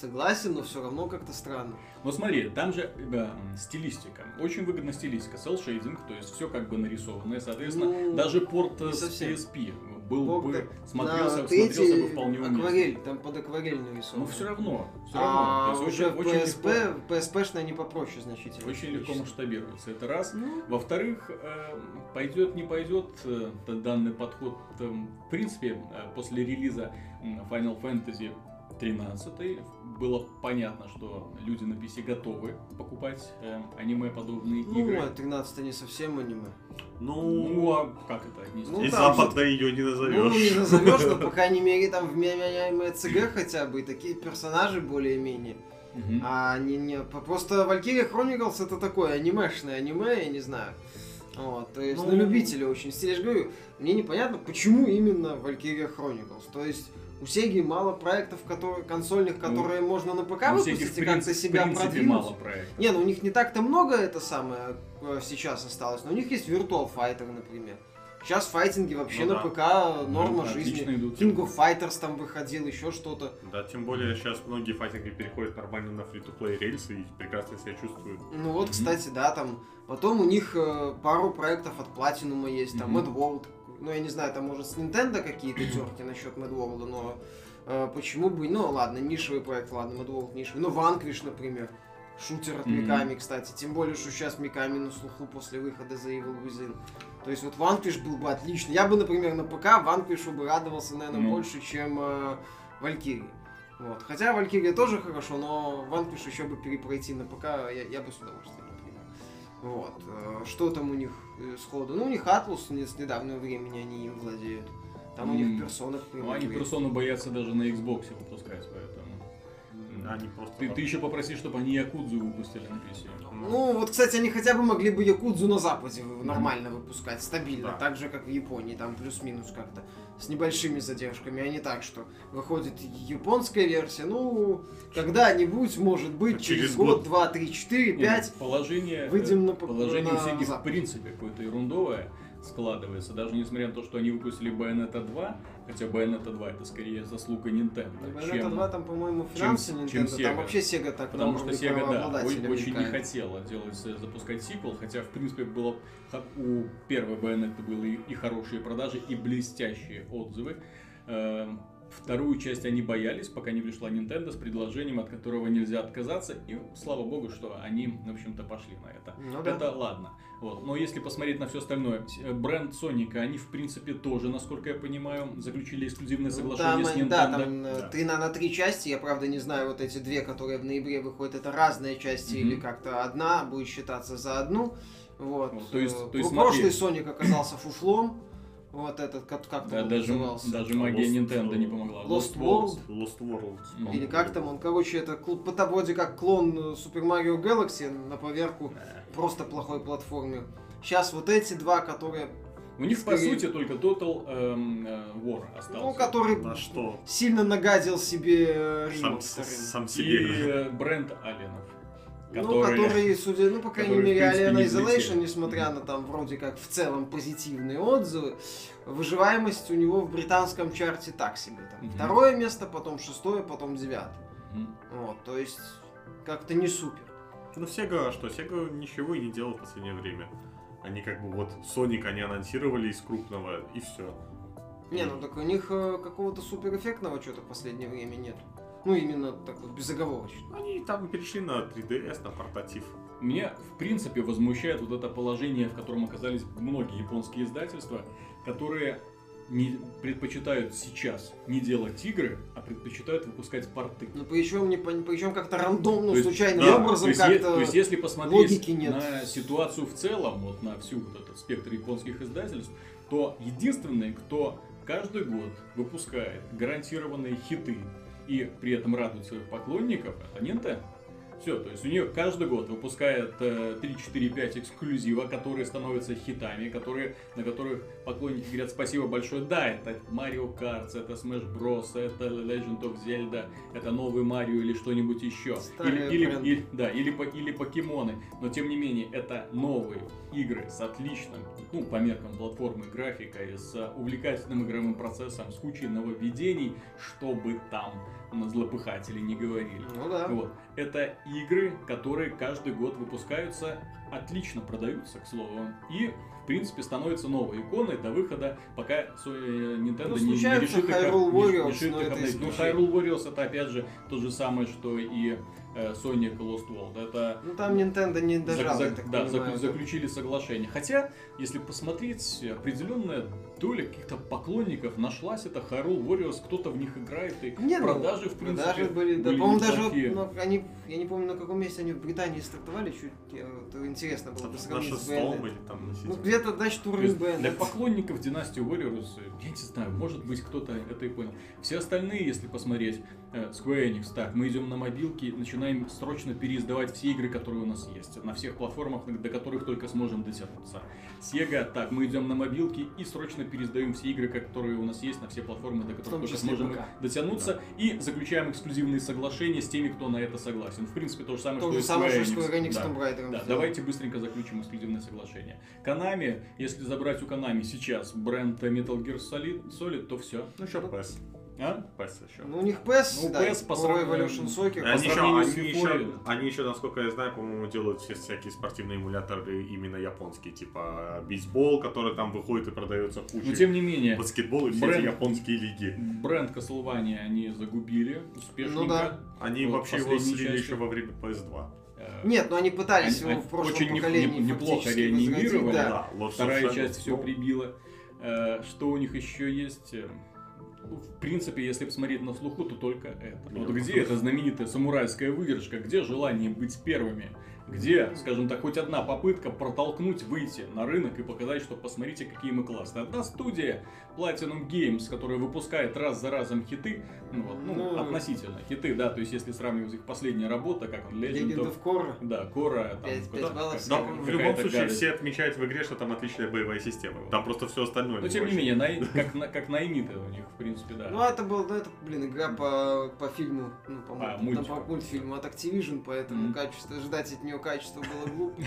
согласен, но все равно как-то странно. Но смотри, там же э, стилистика. Очень выгодна стилистика. Cell shading, то есть все как бы нарисованное. Соответственно, Ну, даже порт э, не с. PSP был Бог бы, да. смотрелся, На смотрелся бы вполне уместно. акварель, там под акварель нарисовано. Но все равно, все А равно. То есть уже очень, очень легко, PSP, PSP-шные они попроще значительно. очень легко масштабируется. Это раз. Ну, Во-вторых, э, пойдет, не пойдет э, данный подход. э, В принципе, э, после релиза Final Fantasy 13 было понятно, что люди на PC готовы покупать э, аниме-подобные Ну, игры. а 13 не совсем аниме. Ну, Ну, а как это отнести? Ну, и западно ее не Ну, не назовешь. назовешь, но, по крайней мере, там в аниме ЦГ хотя бы, и такие персонажи более-менее. А не, не, просто Valkyria Chronicles это такое анимешное аниме, я не знаю. Вот, то есть Ну- на любителя очень. Я же говорю, мне непонятно, почему именно Valkyria Chronicles. То есть у Сеги мало проектов, которые, консольных, которые можно на ПК выпустить и в как-то себя в принципе, продвинуть. мало проектов. Не, ну у них не так-то много это самое э, сейчас осталось, но у них есть Virtual Fighter, например. Сейчас файтинги вообще Ну на да. ПК норма отлично жизни. идут. King of Fighters там выходил, еще что-то. Да, тем более сейчас многие файтинги переходят нормально на фри-то-плей рельсы и прекрасно себя чувствуют. Ну вот, Мгм. кстати, да, там. Потом у них э, пару проектов от Platinum есть, там. Mad World. Ну, я не знаю, там может с Nintendo какие-то терки насчет World, но э, почему бы, ну ладно, нишевый проект, ладно, World нишевый. Ну, Vanquish, например. Шутер от Мгм. Миками, кстати. Тем более, что сейчас Миками на слуху после выхода за Evil Within. То есть вот Vanquish был бы отлично. Я бы, например, на ПК Vanquish бы радовался, наверное, Ну. больше, чем э, Valkyrie. Вот. Хотя Valkyria тоже хорошо, но Vanquish еще бы перепройти на ПК я, я бы с удовольствием. Вот. Э, Что там у них э, сходу? Ну, у них Атлус с недавнего времени они им владеют. Там у них М. персонах Ну, они персону боятся даже на Xbox выпускать, поэтому... Они просто... Ты, ты еще попроси, чтобы они Якудзу выпустили на PC. Ну, вот, кстати, они хотя бы могли бы Якудзу на Западе нормально выпускать, стабильно, Да. так же, как в Японии, там плюс-минус как-то, с небольшими задержками, а не так, что выходит японская версия, ну, когда-нибудь, может быть, через, Через год, год. два, три, четыре, Нет, пять, Положение, выйдем на, э, положение у на Сеги в принципе какое-то ерундовое складывается. Даже несмотря на то, что они выпустили Bayonetta 2, хотя Bayonetta 2 это скорее заслуга Nintendo, Bayonetta чем... 2 там, по-моему, чем- финансы чем Nintendo, там Sega. вообще Sega так Потому что Sega, да, очень не хотела делать, э, запускать сиквел, хотя, в принципе, было у первой Bayonetta были и, и хорошие продажи, и блестящие отзывы. Эм, Вторую часть они боялись, пока не пришла Nintendo с предложением, от которого нельзя отказаться, и слава богу, что они, в общем-то, пошли на это. Ну да. Это ладно. Вот. Но если посмотреть на все остальное, э, бренд Соника, они, в принципе, тоже, насколько я понимаю, заключили эксклюзивное Ну, соглашение там, с Nintendo. Да, там э, Да. три на, на три части, я правда не знаю, вот эти две, которые в ноябре выходят, это разные части Мгм. или как-то одна будет считаться за одну. Вот. Вот, то есть- то есть про- смотри. прошлый Соник оказался фуфлом. Вот этот, как, как Да, он даже, назывался? даже магия Lost- Nintendo не помогла. Lost World. Lost World. Мгм. Или как там он, короче, это по- вроде как клон э, Super Mario Galaxy на поверку, просто плохой платформер. Сейчас вот эти два, которые, У них, по Скорее- сути, только Total эм, э, War остался. ну, который На что? сильно нагадил себе э, Сам, ремонстеры. сам И себе. э, бренд Алленов. Ну, Которые... которые, судя, ну, по крайней которые, мере, принципе, Alien не Isolation, взлетели. несмотря на там вроде как в целом позитивные отзывы, выживаемость у него в британском чарте так себе. Там. Мгм. Второе место, потом шестое, потом девятое. Мгм. Вот, то есть, как-то не супер. Ну, Sega, что? Sega ничего и не делал в последнее время. Они как бы вот Sonic они анонсировали из крупного, и все. Не, ну так у них э, какого-то суперэффектного что-то в последнее время нет. Ну, именно так вот безоговорочно. Они там перешли на 3DS, на портатив. Меня, в принципе, возмущает вот это положение, в котором оказались многие японские издательства, которые не предпочитают сейчас не делать игры, а предпочитают выпускать порты. Ну, причем, не, причем как-то рандомно, есть, случайным да, образом то есть, то есть, если посмотреть нет. на ситуацию в целом, вот на всю вот этот спектр японских издательств, то единственный, кто каждый год выпускает гарантированные хиты и при этом радует своих поклонников, это Nintendo. Все, то есть у нее каждый год выпускает э, 3, 4, 5 эксклюзива, которые становятся хитами, которые, на которых поклонники говорят спасибо большое. Да, это Mario Kart, это Smash Bros, это Legend of Zelda, это новый Марио или что-нибудь еще. Старые Или, или, или- да, или, или покемоны. Но тем не менее, это новые игры с отличным, ну, по меркам платформы, графикой, с увлекательным игровым процессом, с кучей нововведений, чтобы там на злопыхатели не говорили. Ну да. Вот. Это игры, которые каждый год выпускаются, отлично продаются, к слову, и, принципе, становятся новой иконой до выхода, пока э, Nintendo Ну, не- не, решит их, Hyrule не Warriors, решит но их обновить. Ну. Hyrule Warriors это, опять же, то же самое, что и э, Sonic Lost World. Это Ну там Nintendo не зак- дожал, зак- так да, понимаю. зак- заключили соглашение. Хотя, если посмотреть, определенная доля каких-то поклонников нашлась, это Hyrule Warriors, кто-то в них играет, и Не, ну, продажи, в принципе, Продажи были, да, были по-моему, даже вот, ну, они, я не помню, на каком месте они в Британии стартовали, чуть я вот, интересно было бы На шестом или там на Ну, где-то, значит, То уровень есть для поклонников династии Warriors, э, я не знаю, может быть кто-то это и понял. Все остальные, если посмотреть, э, Square Enix, так, мы идем на мобилки, начинаем срочно переиздавать все игры, которые у нас есть, на всех платформах, до которых только сможем дотянуться. Sega, так, мы идем на мобилки и срочно переиздаем все игры, которые у нас есть на все платформы, до которых только числе сможем ПК. дотянуться, и заключаем эксклюзивные соглашения с теми, кто на это согласен. В принципе, то же самое, То что же и самое, Square что Square Enix с Да. Tomb Raider Да, давайте быстренько заключим эксклюзивное соглашение. Konami, если забрать у Konami сейчас бренд Metal Gear Solid, Solid то все. Ну, еще PES. А? PES еще. Ну, у них PES, Ну, да, PES по сравнению- Evolution Soccer. по Они еще, сравнению с они, еще, они еще, насколько я знаю, по-моему, делают все всякие спортивные эмуляторы именно японские, типа бейсбол, который там выходит и продается куча. Но тем не менее, Баскетбол и все бренд- эти японские лиги. бренд Castlevania они загубили успешненько. Ну да. Они Вот вообще его слили части. еще во время PS2. Э, Нет, ну они пытались Они- его в прошлом очень поколении не- неплохо реанимировали, да. Of Вторая часть все прибила. Э, Что у них еще есть? В принципе, если посмотреть на слуху, то только это. Вот где эта знаменитая самурайская выдержка, где желание быть первыми, где, скажем так, хоть одна попытка протолкнуть, выйти на рынок и показать, что посмотрите, какие мы классные. Одна студия, Platinum Games, которая выпускает раз за разом хиты, ну, вот, ну, Ну, относительно хиты, да, то есть если сравнивать их последняя работа, как он, Legend, Legend of... Korra. Да, Кора, там, Пять- пять куда- баллов как- с Да, в любом случае гадость. все отмечают в игре, что там отличная боевая система. Там просто все остальное. Но не тем не менее, на- как, на, как наймиты у них, в принципе, да. Ну, это был, ну, это, блин, игра по, по фильму, ну, по, А, му- мультику. по мультфильму от Activision, поэтому Мгм. качество, ждать от нее качества было глупо.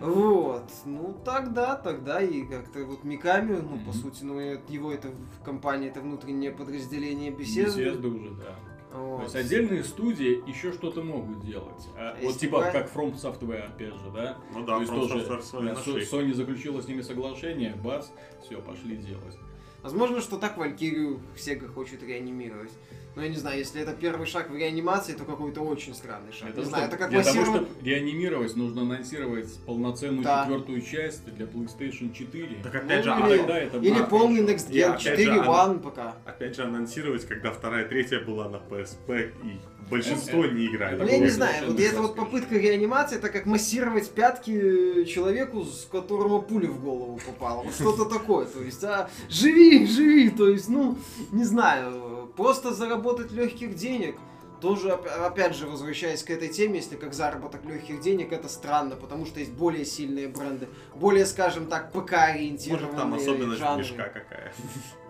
Вот, ну, тогда, тогда и как-то вот Миками, ну, по сути, ну, его это в компании, это внутреннее подразделение Беседы беседы. уже, да. То Вот. есть отдельные студии еще что-то могут делать. А вот типа брать- как From Software, опять же, да? Ну да, То есть From тоже Software. Со- Sony заключила с ними соглашение, бац, все, пошли делать. Возможно, что так Валькирию Сега хочет реанимировать. Но я не знаю, если это первый шаг в реанимации, то какой-то очень странный шаг. не что, знаю, это как для того, массировать... чтобы реанимировать, нужно анонсировать полноценную Да. четвертую часть для PlayStation 4. Так Ну, опять же, И а- или- тогда это Или полный. Next Gen же, 4 она- One пока. опять же анонсировать, когда вторая, третья была на PSP, и большинство Это- не играет. Ну, это я не знаю, вот эта вот попытка реанимации, это как массировать пятки человеку, с которого пуля в голову попала. Вот что-то такое. То есть, а, живи, живи. То есть, ну, не знаю, просто заработать легких денег. Тоже, оп- опять же, возвращаясь к этой теме, если как заработок легких денег, это странно, потому что есть более сильные бренды, более, скажем так, ПК-ориентированные Может там особенность жанры. мешка какая.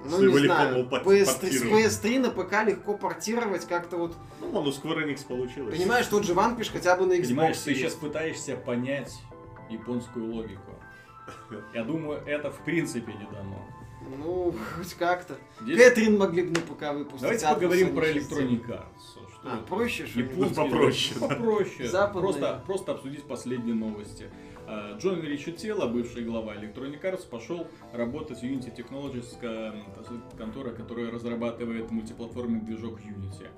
Ну, не знаю, мол, под- PS3, с портировать. PS3 на ПК легко портировать как-то вот. Ну, вон у Square Enix получилось. Понимаешь, тот же Vanquish хотя бы на Xbox Понимаешь, ты сейчас пытаешься понять японскую логику. Я думаю, это в принципе не дано. Ну, хоть как-то. Кэтрин могли бы на ПК выпустить. Давайте Atlus поговорим про Electronic Arts. Что А, это? проще, что ли? Попроще, да. Попроще. Западные. Просто, просто обсудить последние новости. А, Джон Ричетела, бывший глава Electronic Arts, пошел работать в Unity Technologies, контора, которая разрабатывает мультиплатформенный движок Unity.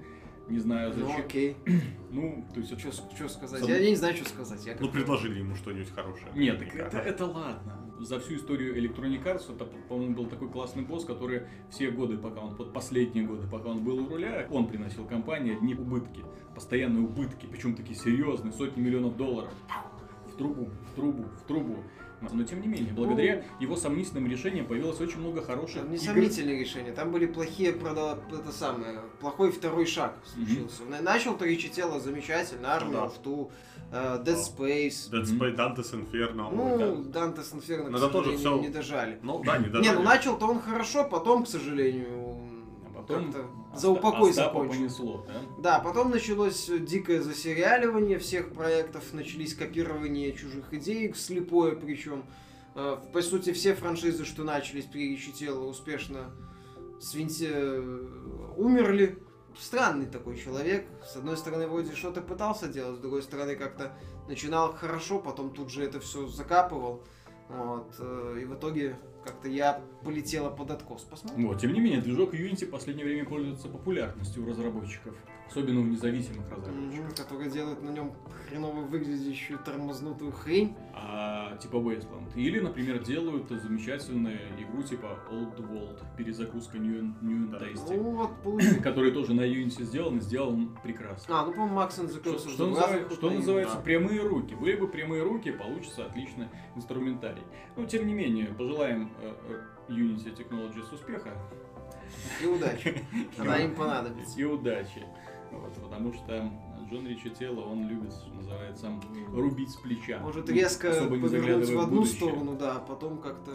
Не знаю Ну, зачем. окей. Ну, то есть это Что сказать? Сам- Я, я не знаю, что сказать. Я Ну, предложили ему что-нибудь хорошее. Нет, так наверняка. это, это ладно. За всю историю Electronic Arts, это, по-моему, был такой классный босс, который все годы, пока он, под последние годы, пока он был у руля, он приносил компании одни убытки, постоянные убытки, причем такие серьезные, сотни миллионов долларов. В трубу, в трубу, в трубу. Но тем не менее, благодаря его сомнительным решениям появилось очень много хороших Там игр. несомнительные решения. Там были плохие, прода- это самое, плохой второй шаг случился. На- Начал Торичи тело замечательно, Да. of Two, э, Dead Space. Dead Space, Dante's Inferno. Ну, Dante's Inferno, Ну, к это тоже сожалению, всё- не дожали. Ну, да, не Не, дожали. ну начал-то он хорошо, потом, к сожалению, А потом за упокой Остапа закончил. понесло, да? Да, потом началось дикое засериаливание всех проектов, начались копирование чужих идей, слепое причем. Э, По сути, все франшизы, что начались при Ричи Тело, успешно свинти... э, умерли. Странный такой человек. С одной стороны, вроде что-то пытался делать, с другой стороны, как-то начинал хорошо, потом тут же это все закапывал. Вот. э, И в итоге как-то я полетела под откос. Посмотрим. Вот, тем не менее, движок Unity в последнее время пользуется популярностью у разработчиков, особенно у независимых разработчиков. Мгм, Которые делают на нем хреново выглядящую тормознутую хрень. А, типа Wasteland. Или, например, делают замечательную игру типа Old World, перезагрузка New, New. Tasty, Ну вот, который тоже на Unity сделан, и сделан прекрасно. А, ну, по-моему, the Что, что что на называется да. прямые руки. Были бы прямые руки, получится отличный инструментарий. Но тем не менее, пожелаем э, э, Unity Technologies успеха И удачи. Она им понадобится. и удачи. Вот, потому что Джон Ричи Тело, он любит, что называется, рубить с плеча. Может Ну, резко особо не повернуть в одну будущее. сторону, да, а потом как-то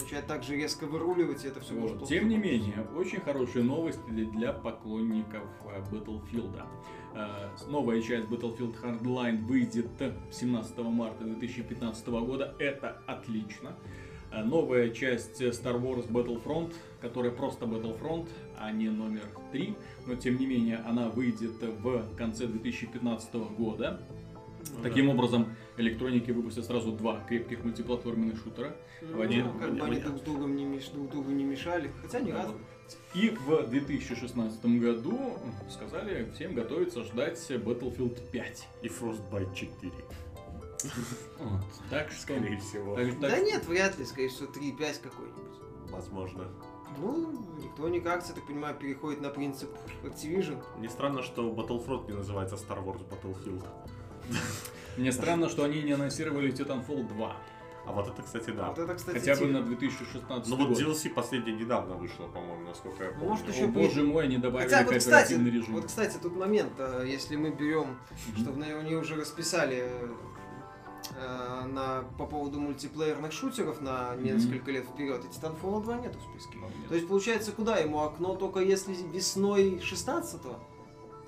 начать так же резко выруливать, и это все Вот. может Тем не менее, очень хорошие новости для- поклонников э, Battlefield. Э, Новая часть Battlefield Hardline выйдет 17 марта 2015 года. Это отлично. Э, Новая часть Star Wars Battlefront, которая просто Battlefront, а не номер 3. Но тем не менее, она выйдет в конце 2015 года. Ну Таким образом, электроники выпустят сразу два крепких мультиплатформенных шутера. Ну, в один- как бы они друг с другом не, меш- друг другу не мешали. Хотя не Да, раз. вот. И в 2016 году сказали всем готовиться ждать Battlefield 5. И Frostbite 4, Вот. Так что... скорее всего. так- Да нет, вряд ли, скорее всего, 3.5 какой-нибудь. Возможно. Ну, Electronic Arts, я так понимаю, переходит на принцип Activision. Не странно, что Battlefront не называется Star Wars Battlefield. Мне странно, что они не анонсировали Titanfall 2. А вот это, кстати, да. Вот это, кстати, Хотя бы на 2016 Ну вот. DLC последнее недавно вышло, по-моему, насколько я помню. Может, О, еще боже мой, они добавили Хотя вот, кстати, кооперативный режим. вот, кстати, тут момент, э, если мы берем, что в- они уже расписали э, на, по поводу мультиплеерных шутеров на несколько лет вперед, и Titanfall 2 нету в списке. Ну, нет. То есть, получается, куда ему окно только если весной 16-го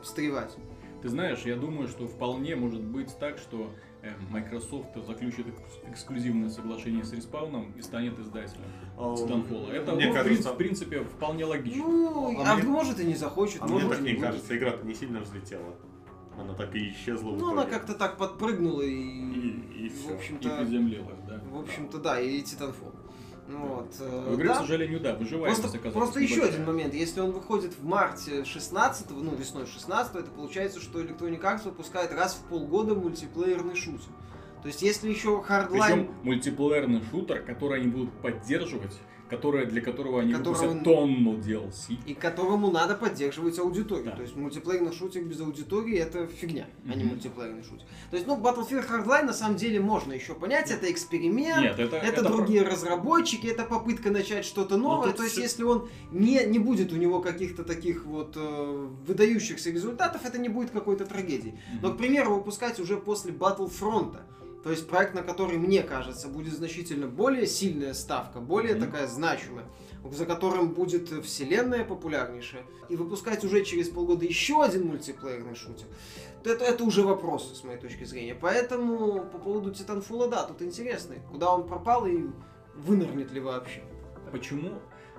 встревать? Ты знаешь, я думаю, что вполне может быть так, что э, Microsoft заключит экс- эксклюзивное соглашение с Респауном и станет издателем А, Titanfall. Это, мне ну, в кажется- принципе, в принципе, вполне логично. Ну, А а, мне- может и не захочет, А может мне так не будет. кажется, игра-то не сильно взлетела. Она так и исчезла Ну, она как-то так подпрыгнула и, И- и в всё. И общем-то, приземлилась, да. в общем-то, да, и Titanfall. Ну Вот, э, В игре, да. к сожалению, да, выживаемость Просто, оказалась просто еще один момент. Если он выходит в марте 16 ну весной 16 это получается, что Electronic Arts выпускает раз в полгода мультиплеерный шутер. То есть если еще Hardline, Причем мультиплеерный шутер, который они будут поддерживать, который, для которого они Которого выпустят он- тонну DLC. и которому надо поддерживать аудиторию. Да. То есть мультиплеерный шутер без аудитории это фигня, а не мультиплеерный шутер. То есть, ну, Battlefield Hardline на самом деле можно еще понять, это эксперимент, Нет, это, Это, про- другие разработчики, это попытка начать что-то новое. тут То есть, если он не, не будет у него каких-то таких вот э, выдающихся результатов, это не будет какой-то трагедией. Но, к примеру, выпускать уже после Battlefront, то есть проект, на который, мне кажется, будет значительно более сильная ставка, более Мгм. такая значимая, за которым будет вселенная популярнейшая, и выпускать уже через полгода еще один мультиплеерный шутер, то это, это уже вопрос, с моей точки зрения. Поэтому по поводу Titanfall, да, тут интересно, куда он пропал и вынырнет ли вообще. Почему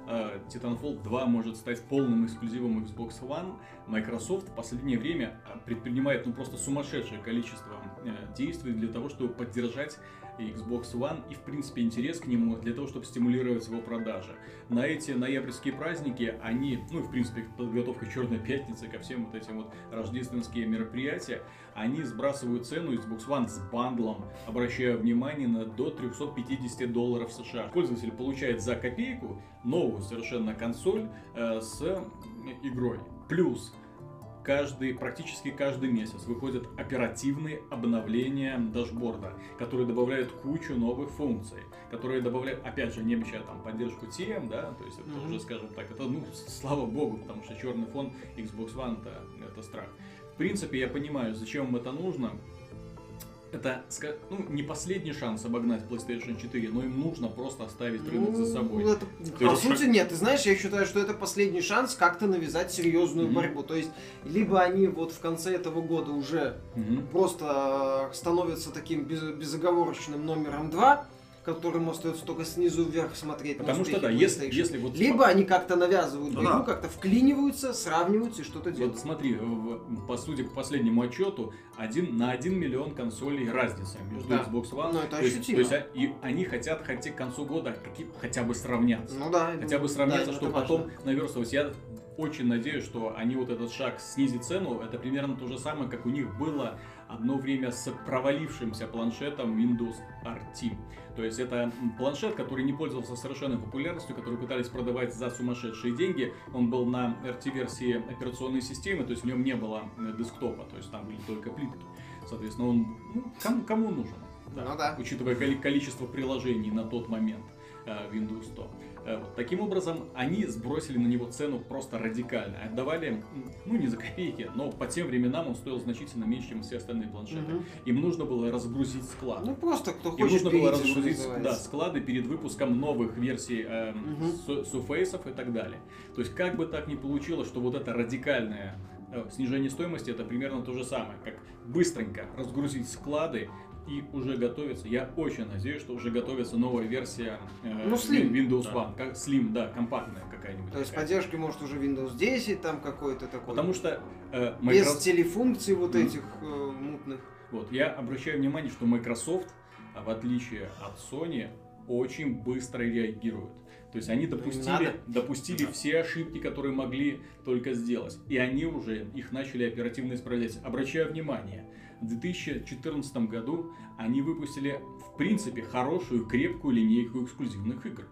Titanfall 2 может стать полным эксклюзивом Xbox One? Microsoft в последнее время э, предпринимает ну просто сумасшедшее количество э, действий для того, чтобы поддержать Xbox One и в принципе интерес к нему для того, чтобы стимулировать его продажи. На эти ноябрьские праздники они, ну и в принципе подготовка Черной Пятницы ко всем вот этим вот рождественские мероприятия, они сбрасывают цену Xbox One с бандлом, обращая внимание на до 350 долларов США. Пользователь получает за копейку новую совершенно консоль э, с игрой. Плюс каждый, практически каждый месяц выходят оперативные обновления дашборда, которые добавляют кучу новых функций, которые добавляют, опять же, не обещают там поддержку TM, да, то есть это Мгм. уже, скажем так, это, ну, слава богу, потому что черный фон Xbox One это, это страх. В принципе, я понимаю, зачем им это нужно. Это, ну, не последний шанс обогнать PlayStation 4, но им нужно просто оставить рынок за собой. Ну, это- по есть сути, нет. Ты знаешь, я считаю, что это последний шанс как-то навязать серьезную Мгм. борьбу. То есть, либо они вот в конце этого года уже Мгм. просто э, становятся таким без- безоговорочным номером два, которым остается только снизу вверх смотреть Потому что да, если, если вот... Либо они как-то навязывают Ну игру, да. как-то вклиниваются, сравниваются и что-то делают. Вот смотри, в- по сути, по последнему отчету, один, на 1 миллион консолей разница между Да. Xbox One. Ну, это то есть, ощутимо. то есть, а- и они хотят хотя к концу года хотя бы сравняться. Ну да. хотя бы да, сравняться, это чтобы важно. потом наверстывать. Я очень надеюсь, что они вот этот шаг снизить цену, это примерно то же самое, как у них было одно время с провалившимся планшетом Windows RT. То есть это планшет, который не пользовался совершенной популярностью, который пытались продавать за сумасшедшие деньги. Он был на RT-версии операционной системы, то есть в нем не было э, десктопа, то есть там были только плитки. Соответственно, он ну, кому, кому нужен? Ну да. Учитывая коли- количество приложений на тот момент э, Windows 100. Э, Таким образом, они сбросили на него цену просто радикально. Отдавали, ну не за копейки, но по тем временам он стоил значительно меньше, чем все остальные планшеты. Мгм. Им нужно было разгрузить склад. Ну просто кто Им хочет нужно было перейти, что разгрузить да, склады перед выпуском новых версий э, су- суфейсов и так далее. То есть как бы так ни получилось, что вот это радикальное э, снижение стоимости, это примерно то же самое, как быстренько разгрузить склады и уже готовится. Я очень надеюсь, что уже готовится новая версия э, Ну, Slim. Windows Да. One, как Slim, да, компактная какая-нибудь. То есть такая. поддержки может уже Windows 10 там какой-то такой. Потому что э, Без Microsoft- телефункций вот Мгм. этих э, мутных. Вот, я обращаю внимание, что Microsoft, в отличие от Sony, очень быстро реагирует. То есть они допустили, надо. допустили Да. все ошибки, которые могли только сделать. И они уже их начали оперативно исправлять. Обращаю внимание, в 2014 году они выпустили, в принципе, хорошую, крепкую линейку эксклюзивных игр.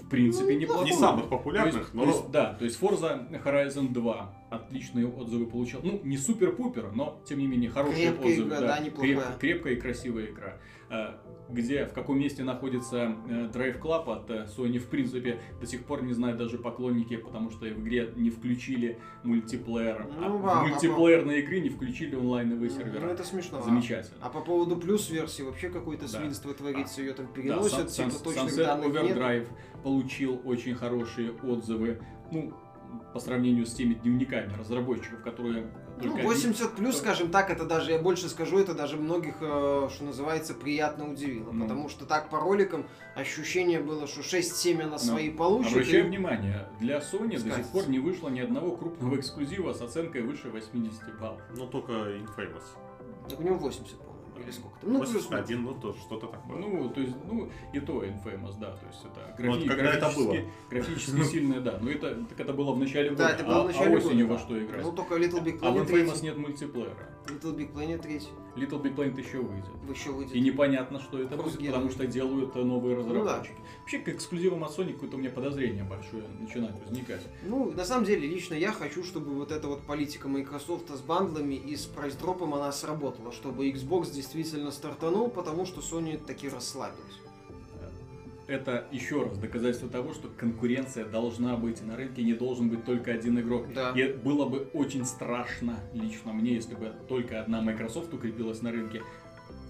В принципе, Ну, неплохую. Не самых То популярных, есть- но... то есть, да, то есть Forza Horizon 2 отличные отзывы получил. Ну, не супер-пупер, но тем не менее хорошие Крепкая отзывы. игра, да, неплохая. креп- крепкая и красивая игра. А, Где, в каком месте находится э, Drive Club от э, Sony, в принципе, до сих пор не знают даже поклонники, потому что в игре не включили мультиплеер. а Ну, в да, мультиплеерной игре не включили онлайновые Ну сервера. это смешно. а. Замечательно. А по поводу плюс версии вообще какое-то Да. свинство творится, ее там Да, переносят, Sun- типа Sun- точных Sunset данных нет. Overdrive получил очень хорошие отзывы. Ну, по сравнению с теми дневниками разработчиков, которые Ну, только 80 плюс, скажем так, это даже, я больше скажу, это даже многих, э, что называется, приятно удивило. Ну. Потому что так по роликам ощущение было, что 6-7 она свои получит. Обращаю и- внимание, для Sony до сих пор не вышло ни одного крупного эксклюзива с оценкой выше 80 баллов. Ну, только Infamous. Так у него 80, по-моему, или сколько там. Ну, плюс 81, ну, то что-то такое. Ну, то есть, ну, и то Infamous, да, то есть это Ну, графи- вот когда это графически, было? графически сильное, да. Но это, так это было в начале года, Да, это было а, в начале а осенью года, во что играть. Ну, только Little Big а в Planet Infamous 3. нет мультиплеера. Little Big Planet 3 Little Big Planet еще выйдет. еще выйдет. И непонятно, что это будет, потому что делают новые Ну да. разработчики. Вообще, к эксклюзивам от Sony какое-то у меня подозрение большое начинает возникать. Ну, на самом деле, лично я хочу, чтобы вот эта вот политика Microsoft с бандлами и с прайс-дропом она сработала, чтобы Xbox действительно стартанул, потому что Sony таки расслабилась. Это еще раз доказательство того, что конкуренция должна быть на рынке, не должен быть только один игрок. Да. И было бы очень страшно лично мне, если бы только одна Microsoft укрепилась на рынке.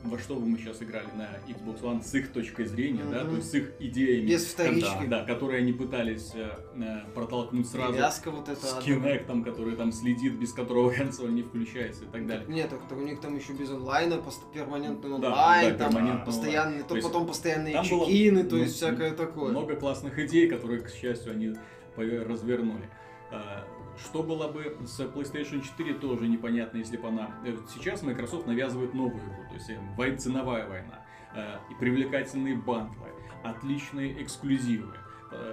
Во что бы мы сейчас играли на Xbox One с их точкой зрения, да, Мгм. то есть с их идеями, Без вторички. да, которые они пытались э, э, протолкнуть сразу Привязка вот эта. с. Kinect, который там следит, без которого консоль не включается и так далее. Нет, так, так у них там еще без онлайна, пост- перманентный Да, онлайн, да, там перманентный постоянные, онлайн. то То есть потом постоянные было чекины, то ну, есть всякое такое. Много классных идей, которые, к счастью, они развернули. Что было бы с PlayStation 4, тоже непонятно, если бы она... э, Сейчас Microsoft навязывает новую игру, то есть э, ценовая война, э, и привлекательные бандлы, отличные эксклюзивы.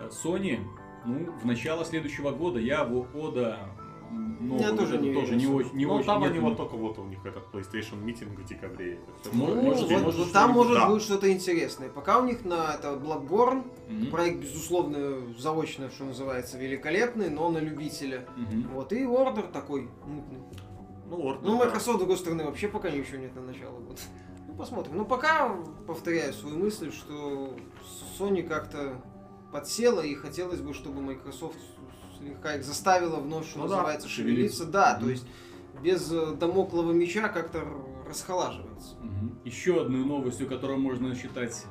Sony, ну, в начало следующего года я в Ода новую, Я тоже вот не тоже не очень, не ну, очень там нет, они вот только вот у них этот PlayStation митинг в декабре. будет. Ну, может, вот, может, вот там может да. быть что-то интересное. Пока у них на это Bloodborne, мгм, проект, безусловно, заочно, что называется, великолепный, но на любителя. мгм. Вот, и Order такой мутный. Ну, Word, Ну, да. Microsoft, с другой стороны, вообще пока ничего нет на начало года. Ну, посмотрим. Ну, пока повторяю свою мысль, что Sony как-то подсела, и хотелось бы, чтобы Microsoft слегка их заставила вновь, что Ну да, называется, шевелиться. шевелиться. Да, Мгм. то есть без э, домоклого меча как-то расхолаживается. Мгм. Еще одной новостью, которую можно считать,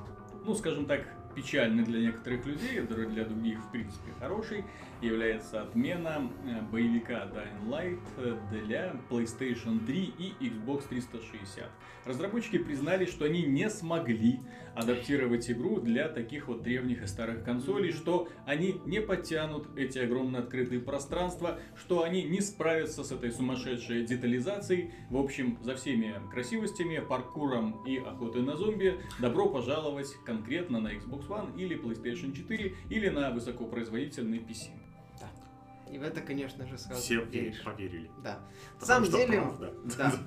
ну, скажем так, печальный для некоторых людей, для других, в принципе, хороший, является отмена э, боевика Dying Light э, для PlayStation 3 и Xbox 360. Разработчики признали, что они не смогли адаптировать игру для таких вот древних и старых консолей, что они не подтянут эти огромные открытые пространства, что они не справятся с этой сумасшедшей детализацией. В общем, за всеми красивостями, паркуром и охотой на зомби добро пожаловать конкретно на Xbox One или PlayStation 4 или на высокопроизводительный PC. И в это, конечно же, сразу Все веришь. поверили. Да. На самом что деле, правда. да.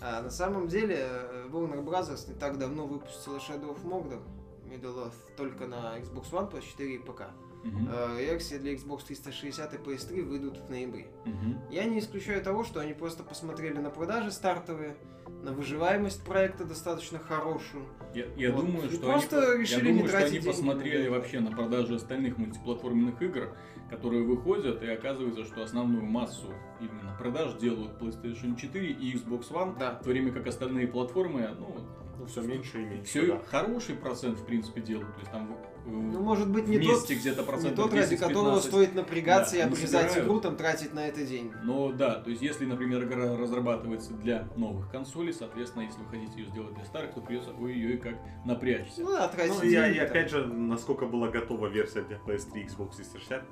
А, на самом деле, э, Warner Bros. не так давно выпустила Shadow of Mordor, Middle Earth, только на Xbox One, PS4 и ПК. Мгм. Э, Версии для Xbox 360 и PS3 выйдут в ноябре. Мгм. Я не исключаю того, что они просто посмотрели на продажи стартовые, на выживаемость проекта достаточно хорошую. Я, я Вот. думаю, И что просто они, решили я не думаю, что тратить они деньги посмотрели вообще на продажи остальных мультиплатформенных игр, которые выходят, и оказывается, что основную массу именно продаж делают PlayStation 4 и Xbox One, Да. в то время как остальные платформы, ну, Ну, все меньше и меньше. все да. хороший процент, в принципе, делают. То есть там Ну, может быть, не тот, где-то не процентов тот, ради 10-15. которого стоит напрягаться Да, и не обрезать собирают. игру, там тратить на это деньги. Но да, то есть если, например, игра разрабатывается для новых консолей, соответственно, если вы хотите ее сделать для старых, то придется вы ее и как напрячься. Ну да, тратить Ну, деньги. я, и там. опять же, насколько была готова версия для PS3 Xbox 360,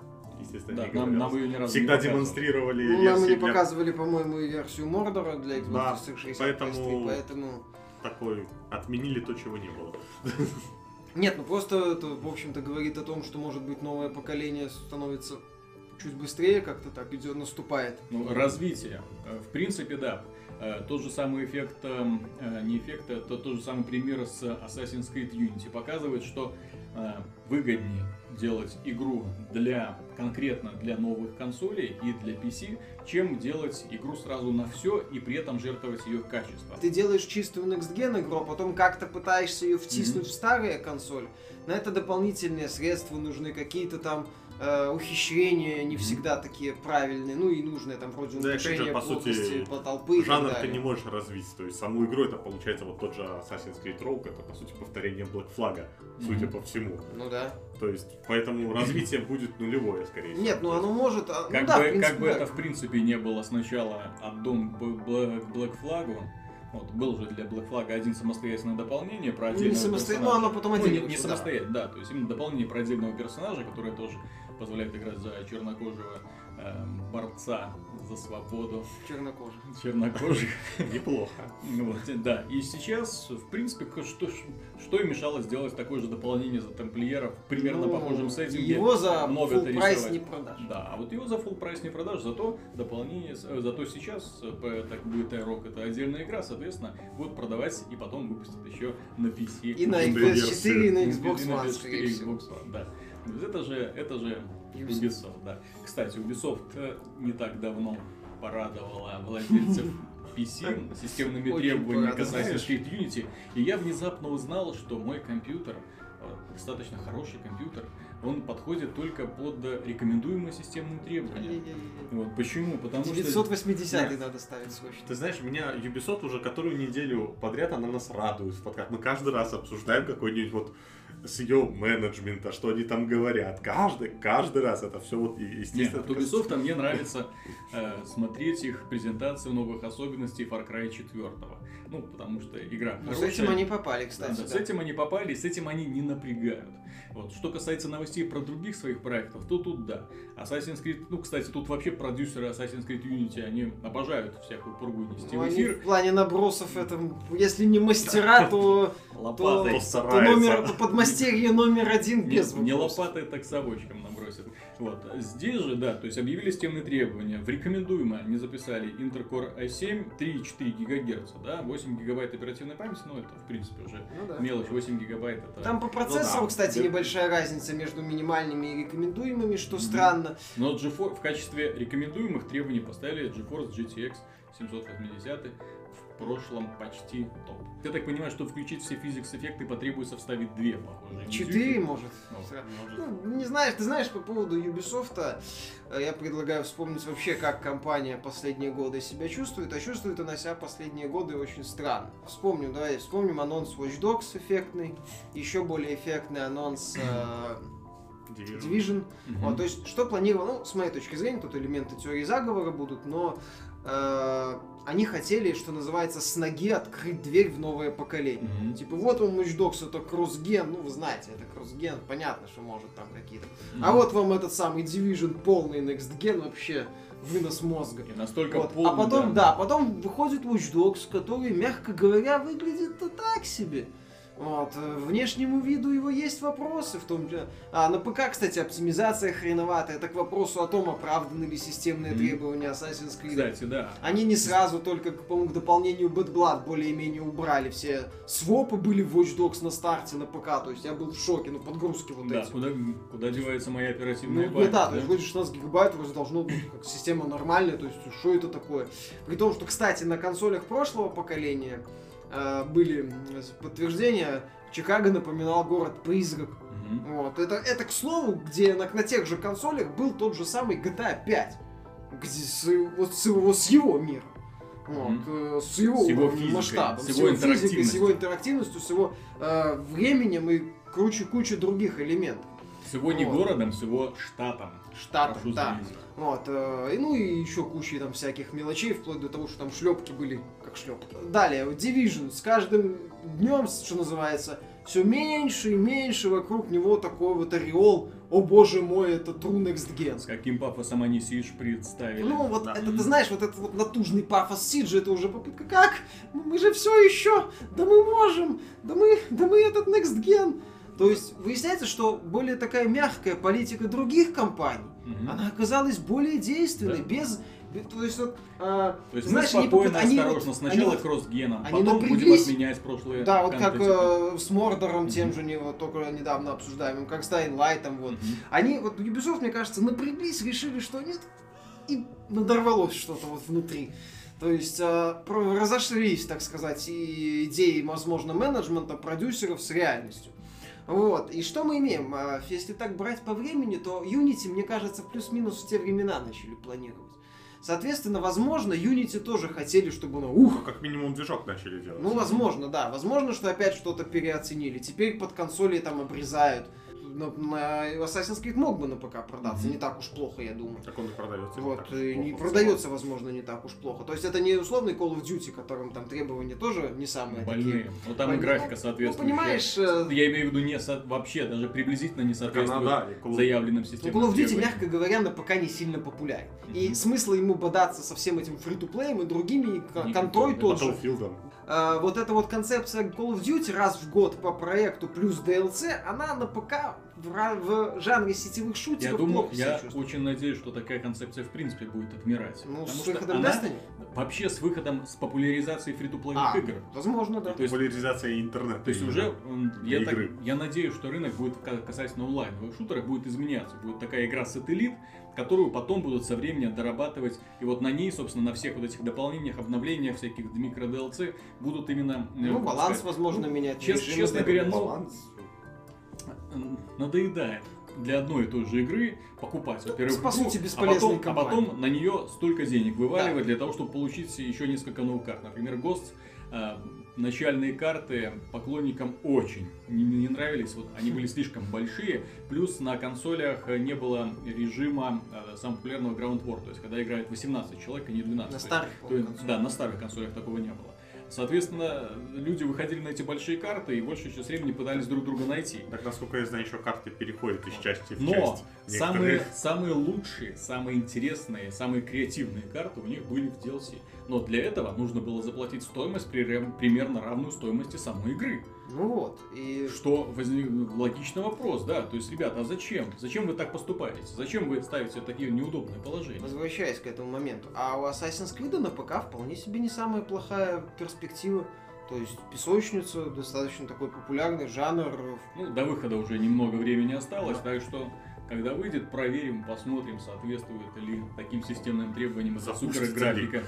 естественно, Да, не нам, нам ее ни разу Всегда не демонстрировали Ну, нам не для показывали, по-моему, и версию Мордора для Xbox Да, 360 поэтому- PS3, поэтому... такой, отменили то, чего не было. Нет, ну просто это, в общем-то, говорит о том, что, может быть, новое поколение становится чуть быстрее, как-то так идет, наступает. Ну, развитие. Э, В принципе, да. Э, Тот же самый эффект, э, э, не эффект, а то- тот же самый пример с Assassin's Creed Unity показывает, что выгоднее делать игру для конкретно для новых консолей и для PC, чем делать игру сразу на все и при этом жертвовать ее качеством. Ты делаешь чистую Next Gen игру, а потом как-то пытаешься ее втиснуть Мгм. в старые консоль. На это дополнительные средства нужны, какие-то там э, ухищрения не всегда такие правильные, ну и нужные, там вроде Да, же, улучшения по сути, плотности по толпы Жанр ты не можешь развить. То есть саму игру это получается вот тот же Assassin's Creed Rogue, это по сути повторение Black Flag, судя Мгм. по всему. Ну да. То есть, поэтому развитие будет нулевое, скорее всего. Нет, ну оно может... а, Как, ну да, бы, принципе, как бы да. это в принципе не было сначала Б- Б- к Black Flag, вот, был же для Black Flag один самостоятельное дополнение про Ну, не отдельного самостоятельно, персонажа. но оно потом Ну, отдельно не, не вышло, да. самостоятельно, да. То есть именно дополнение про отдельного персонажа, которое тоже позволяет играть за чернокожего эм, борца за свободу Чернокожий. чернокожих. Неплохо. Вот, да. И сейчас, в принципе, что, что им мешало сделать такое же дополнение за тамплиеров, примерно Ну, похожем сеттинге. Его за много full прайс рисовать. не продашь. Да, а вот его за full прайс не продашь, зато дополнение, э, зато сейчас, э, по- так будет iRock, это отдельная игра, соответственно, будут продавать и потом выпустят еще на PC. И на Legendary PS4, и на И Xbox One, PS4, скорее и всего. Xbox One, да. Это же, это же Ubisoft. Ubisoft, да. Кстати, Ubisoft э, не так давно порадовала владельцев PC системными Очень требованиями к порадовала. Assassin's Creed Unity, и я внезапно узнал, что мой компьютер, э, достаточно хороший компьютер, он подходит только под рекомендуемые системные требования. Вот почему? Потому что 980 Нет. надо ставить срочно. Ты знаешь, меня Ubisoft уже которую неделю подряд она нас радует в подкаст. Мы каждый раз обсуждаем какой-нибудь вот с ее менеджмента, что они там говорят. Каждый, каждый раз это все вот и- Нет, естественно. от Ubisoft мне нравится э, смотреть их презентацию новых особенностей Far Cry 4. Ну, потому что игра Ну, с хорошая. этим они попали, кстати. да, да. С этим они попали, с этим они не напрягают. Вот. Что касается новостей про других своих проектов, то тут да. Assassin's Creed, ну, кстати, тут вообще продюсеры Assassin's Creed Unity, они обожают всякую пургу нести Ну, в они эфир. в плане набросов, это, если не мастера, то, то, Лопатой. то номер, то подмастерье номер один Не, без не вопросов. лопатой, так совочком набросят. Вот. Здесь же, да, то есть объявили системные требования. В рекомендуемое они записали Intel Core i7 3,4 ГГц, да, 8 гигабайт оперативной памяти, ну это в принципе уже Ну да. мелочь, 8 гигабайт это... Там по процессору, Ну да. кстати, Да. небольшая разница между минимальными и рекомендуемыми, что странно. Но GeForce, в качестве рекомендуемых требований поставили GeForce GTX 780. В прошлом почти топ. Я так понимаю, что включить все физикс-эффекты потребуется вставить две, похоже. Четыре, может. Ну, Может. Ну, не знаешь, ты знаешь, по поводу Ubisoft, э, я предлагаю вспомнить вообще, как компания последние годы себя чувствует, а чувствует она себя последние годы очень странно. Вспомню, давай вспомним анонс Watch Dogs эффектный, еще более эффектный анонс э, Division. Division. Мгм. Вот, то есть, что планировано, ну, с моей точки зрения, тут элементы теории заговора будут, но э, они хотели, что называется, с ноги открыть дверь в новое поколение. Мгм. Типа, вот вам Watch Dogs, это кроссген, ну, вы знаете, это кроссген, понятно, что может там какие-то. Мгм. А вот вам этот самый Division полный Next Gen, вообще вынос мозга. И настолько Вот. полный, а потом, да. потом выходит Watch Dogs, который, мягко говоря, выглядит так себе. Вот, э, внешнему виду его есть вопросы, в том числе. А на ПК, кстати, оптимизация хреноватая. Это к вопросу о том, оправданы ли системные требования Assassin's Creed. Кстати, да. Они не сразу только, по-моему, к дополнению Bad Blood более-менее убрали. Все свопы были в Watch Dogs на старте на ПК. То есть я был в шоке, ну подгрузки вот Да, эти. куда, куда девается моя оперативная Ну, память, да, то есть вроде 16 гигабайт вроде должно быть как система нормальная, то есть что это такое? При том, что, кстати, на консолях прошлого поколения были м, подтверждения, Чикаго напоминал город-призрак. Мгм. Вот. Это, это, к слову, где на, на тех же консолях был тот же самый GTA 5. Где с, вот с, его, с его миром. Вот, э, с его, С его физикой, масштабом, с его физикой, с его интерактивностью. с его э, временем и кучу других элементов. С его не Вот. городом, с его штатом. Штатом, Прошу да. заметить. Вот, э, и, ну и еще куча там всяких мелочей, вплоть до того, что там шлепки были как шлепки. Далее, Division с каждым днем, что называется, все меньше и меньше вокруг него такой вот ореол. О боже мой, это True Next Gen. С каким пафосом они Сидж представили. Ну, вот Да. это, ты знаешь, вот этот вот натужный пафос Сиджи, это уже попытка, как? Мы же все еще, да мы можем, да мы, да мы этот Next Gen. То есть выясняется, что более такая мягкая политика других компаний, Мгм. она оказалась более действенной, Да. без... То есть, вот, а, То есть знаешь, мы они спокойно, они осторожно, вот- сначала они кросс-геном, они потом будем отменять прошлые Да, вот как э, с Мордором тем Мгм. же, не, вот, только недавно обсуждаемым, как с Light'ом, вот. Мгм. Они, вот Ubisoft, мне кажется, напряглись, решили, что нет, и надорвалось что-то вот внутри. То есть э, разошлись, так сказать, и идеи, возможно, менеджмента, продюсеров с реальностью. Вот. И что мы имеем? А, Если так брать по времени, то Unity, мне кажется, плюс-минус в те времена начали планировать. Соответственно, возможно, Unity тоже хотели, чтобы оно ух, Ну, как минимум движок начали делать. ну, возможно, да. Возможно, что опять что-то переоценили. Теперь под консоли там обрезают. На, на Assassin's Creed мог бы на ПК продаться, Мгм. не так уж плохо, я думаю. Так он и продается. Вот, и не продается, возможно, не так уж плохо. То есть это не условный Call of Duty, которым там требования тоже не самые Больные. такие. Ну там и Больные. графика Ну, соответствует. понимаешь, э, Я имею в виду не со- вообще, даже приблизительно не соответствует Канада и Call of- заявленным ну, системам. Call of Duty, мягко говоря, на ПК не сильно популярен. И Мгм. смысла ему бодаться со всем этим фри-то-плеем и другими, и контроль да. тот же. Battlefield. А, вот эта вот концепция Call of Duty раз в год по проекту плюс DLC, она на ПК в, в жанре сетевых шутеров Я думаю, я очень надеюсь, что такая концепция в принципе будет отмирать. Ну, с что выходом она- Destiny? Вообще с выходом, с популяризацией фри-то-плейных А, игр. возможно, да. То есть- Популяризация интернета. То есть уже, я, Для так- игры. я надеюсь, что рынок будет ка- касательно онлайновых шутеров будет изменяться. Будет такая игра сателлит, которую потом будут со временем дорабатывать. И вот на ней, собственно, на всех вот этих дополнениях, обновлениях, всяких микро DLC будут именно... э, Ну, баланс, сказать, возможно, ну, менять. чест- честно да. говоря, ну, баланс. м, надоедает для одной и той же игры покупать, во-первых, По сути, а потом, а потом на нее столько денег вываливать для того, чтобы получить еще несколько новых карт. Например, Ghost э, начальные карты поклонникам очень не, не нравились, вот они были слишком большие, плюс на консолях не было режима э, самого популярного Ground War, то есть когда играет 18 человек, а не 12. На старых, то есть, консолях. да, на старых консолях такого не было. Соответственно, люди выходили на эти большие карты и большую часть времени пытались друг друга найти. Так, насколько я знаю, еще карты переходят из части в Но часть. самые, Некоторые- самые лучшие, самые интересные, самые креативные карты у них были в DLC. Но для этого нужно было заплатить стоимость при- примерно равную стоимости самой игры. Ну вот. И Что возник логичный вопрос, да? То есть, ребята, а зачем? Зачем вы так поступаете? Зачем вы ставите такие неудобные положения? возвращаясь к этому моменту. А у Assassin's Creed на ПК вполне себе не самая плохая перспектива. То есть песочница, достаточно такой популярный жанр. Ну, до выхода уже немного времени осталось, так что Когда выйдет, проверим, посмотрим, соответствует ли таким системным требованиям Запустится суперграфика.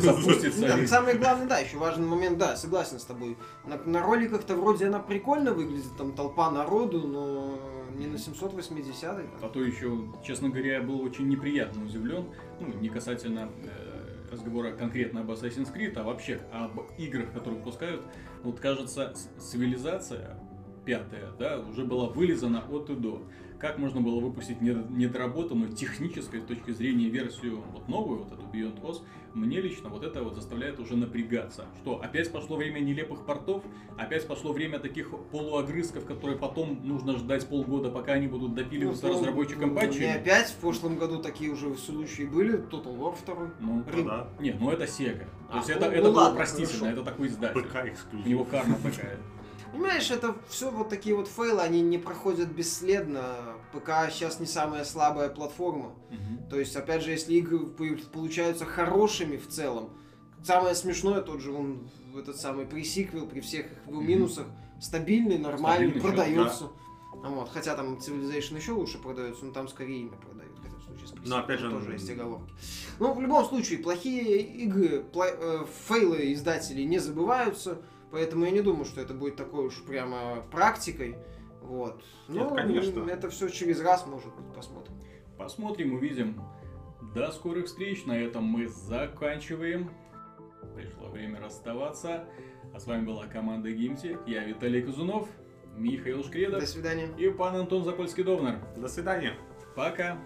Запустится самое главное, да, еще важный момент, да, согласен с тобой. На, на роликах-то вроде она прикольно выглядит, там толпа народу, но не на 780 А то еще, честно говоря, я был очень неприятно удивлен, ну, не касательно э, разговора конкретно об Assassin's Creed, а вообще об играх, которые выпускают. Вот, кажется, цивилизация пятая, да, уже была вылизана от и до. Как можно было выпустить не- недоработанную технической с точки зрения версию вот новую, вот эту Beyond Oz, мне лично вот это вот заставляет уже напрягаться. Что, опять пошло время нелепых портов, опять пошло время таких полуогрызков, которые потом нужно ждать полгода, пока они будут допиливаться Ну, разработчикам ну, патчами. Не опять, в прошлом году такие уже случаи были, Total War 2. Ну, Ну да. не, ну это Sega. То А, есть ну, это, ну это было ладно, простительно, хорошо. это такой издатель. ПК У него эксклюзив. карма такая. Понимаешь, это все вот такие вот фейлы, они не проходят бесследно. ПК сейчас не самая слабая платформа. Мгм. То есть, опять же, если игры получаются хорошими в целом, самое смешное, тот же он, этот самый пресиквел при всех его минусах, стабильный, нормальный, Стабильный, продается. А Вот, хотя там Civilization еще лучше продается, но там скорее имя продают, в случае с Но опять Precision же, тоже есть оговорки. Ну, в любом случае, плохие игры, пла- э, фейлы издателей не забываются, поэтому я не думаю, что это будет такой уж прямо практикой. Вот. Нет, Но конечно. это все через раз, может быть, посмотрим. Посмотрим, увидим. До скорых встреч. На этом мы заканчиваем. Пришло время расставаться. А с вами была команда Гимти. Я Виталий Казунов, Михаил Шкредов До свидания. и пан Антон Запольский-Довнер. До свидания. Пока.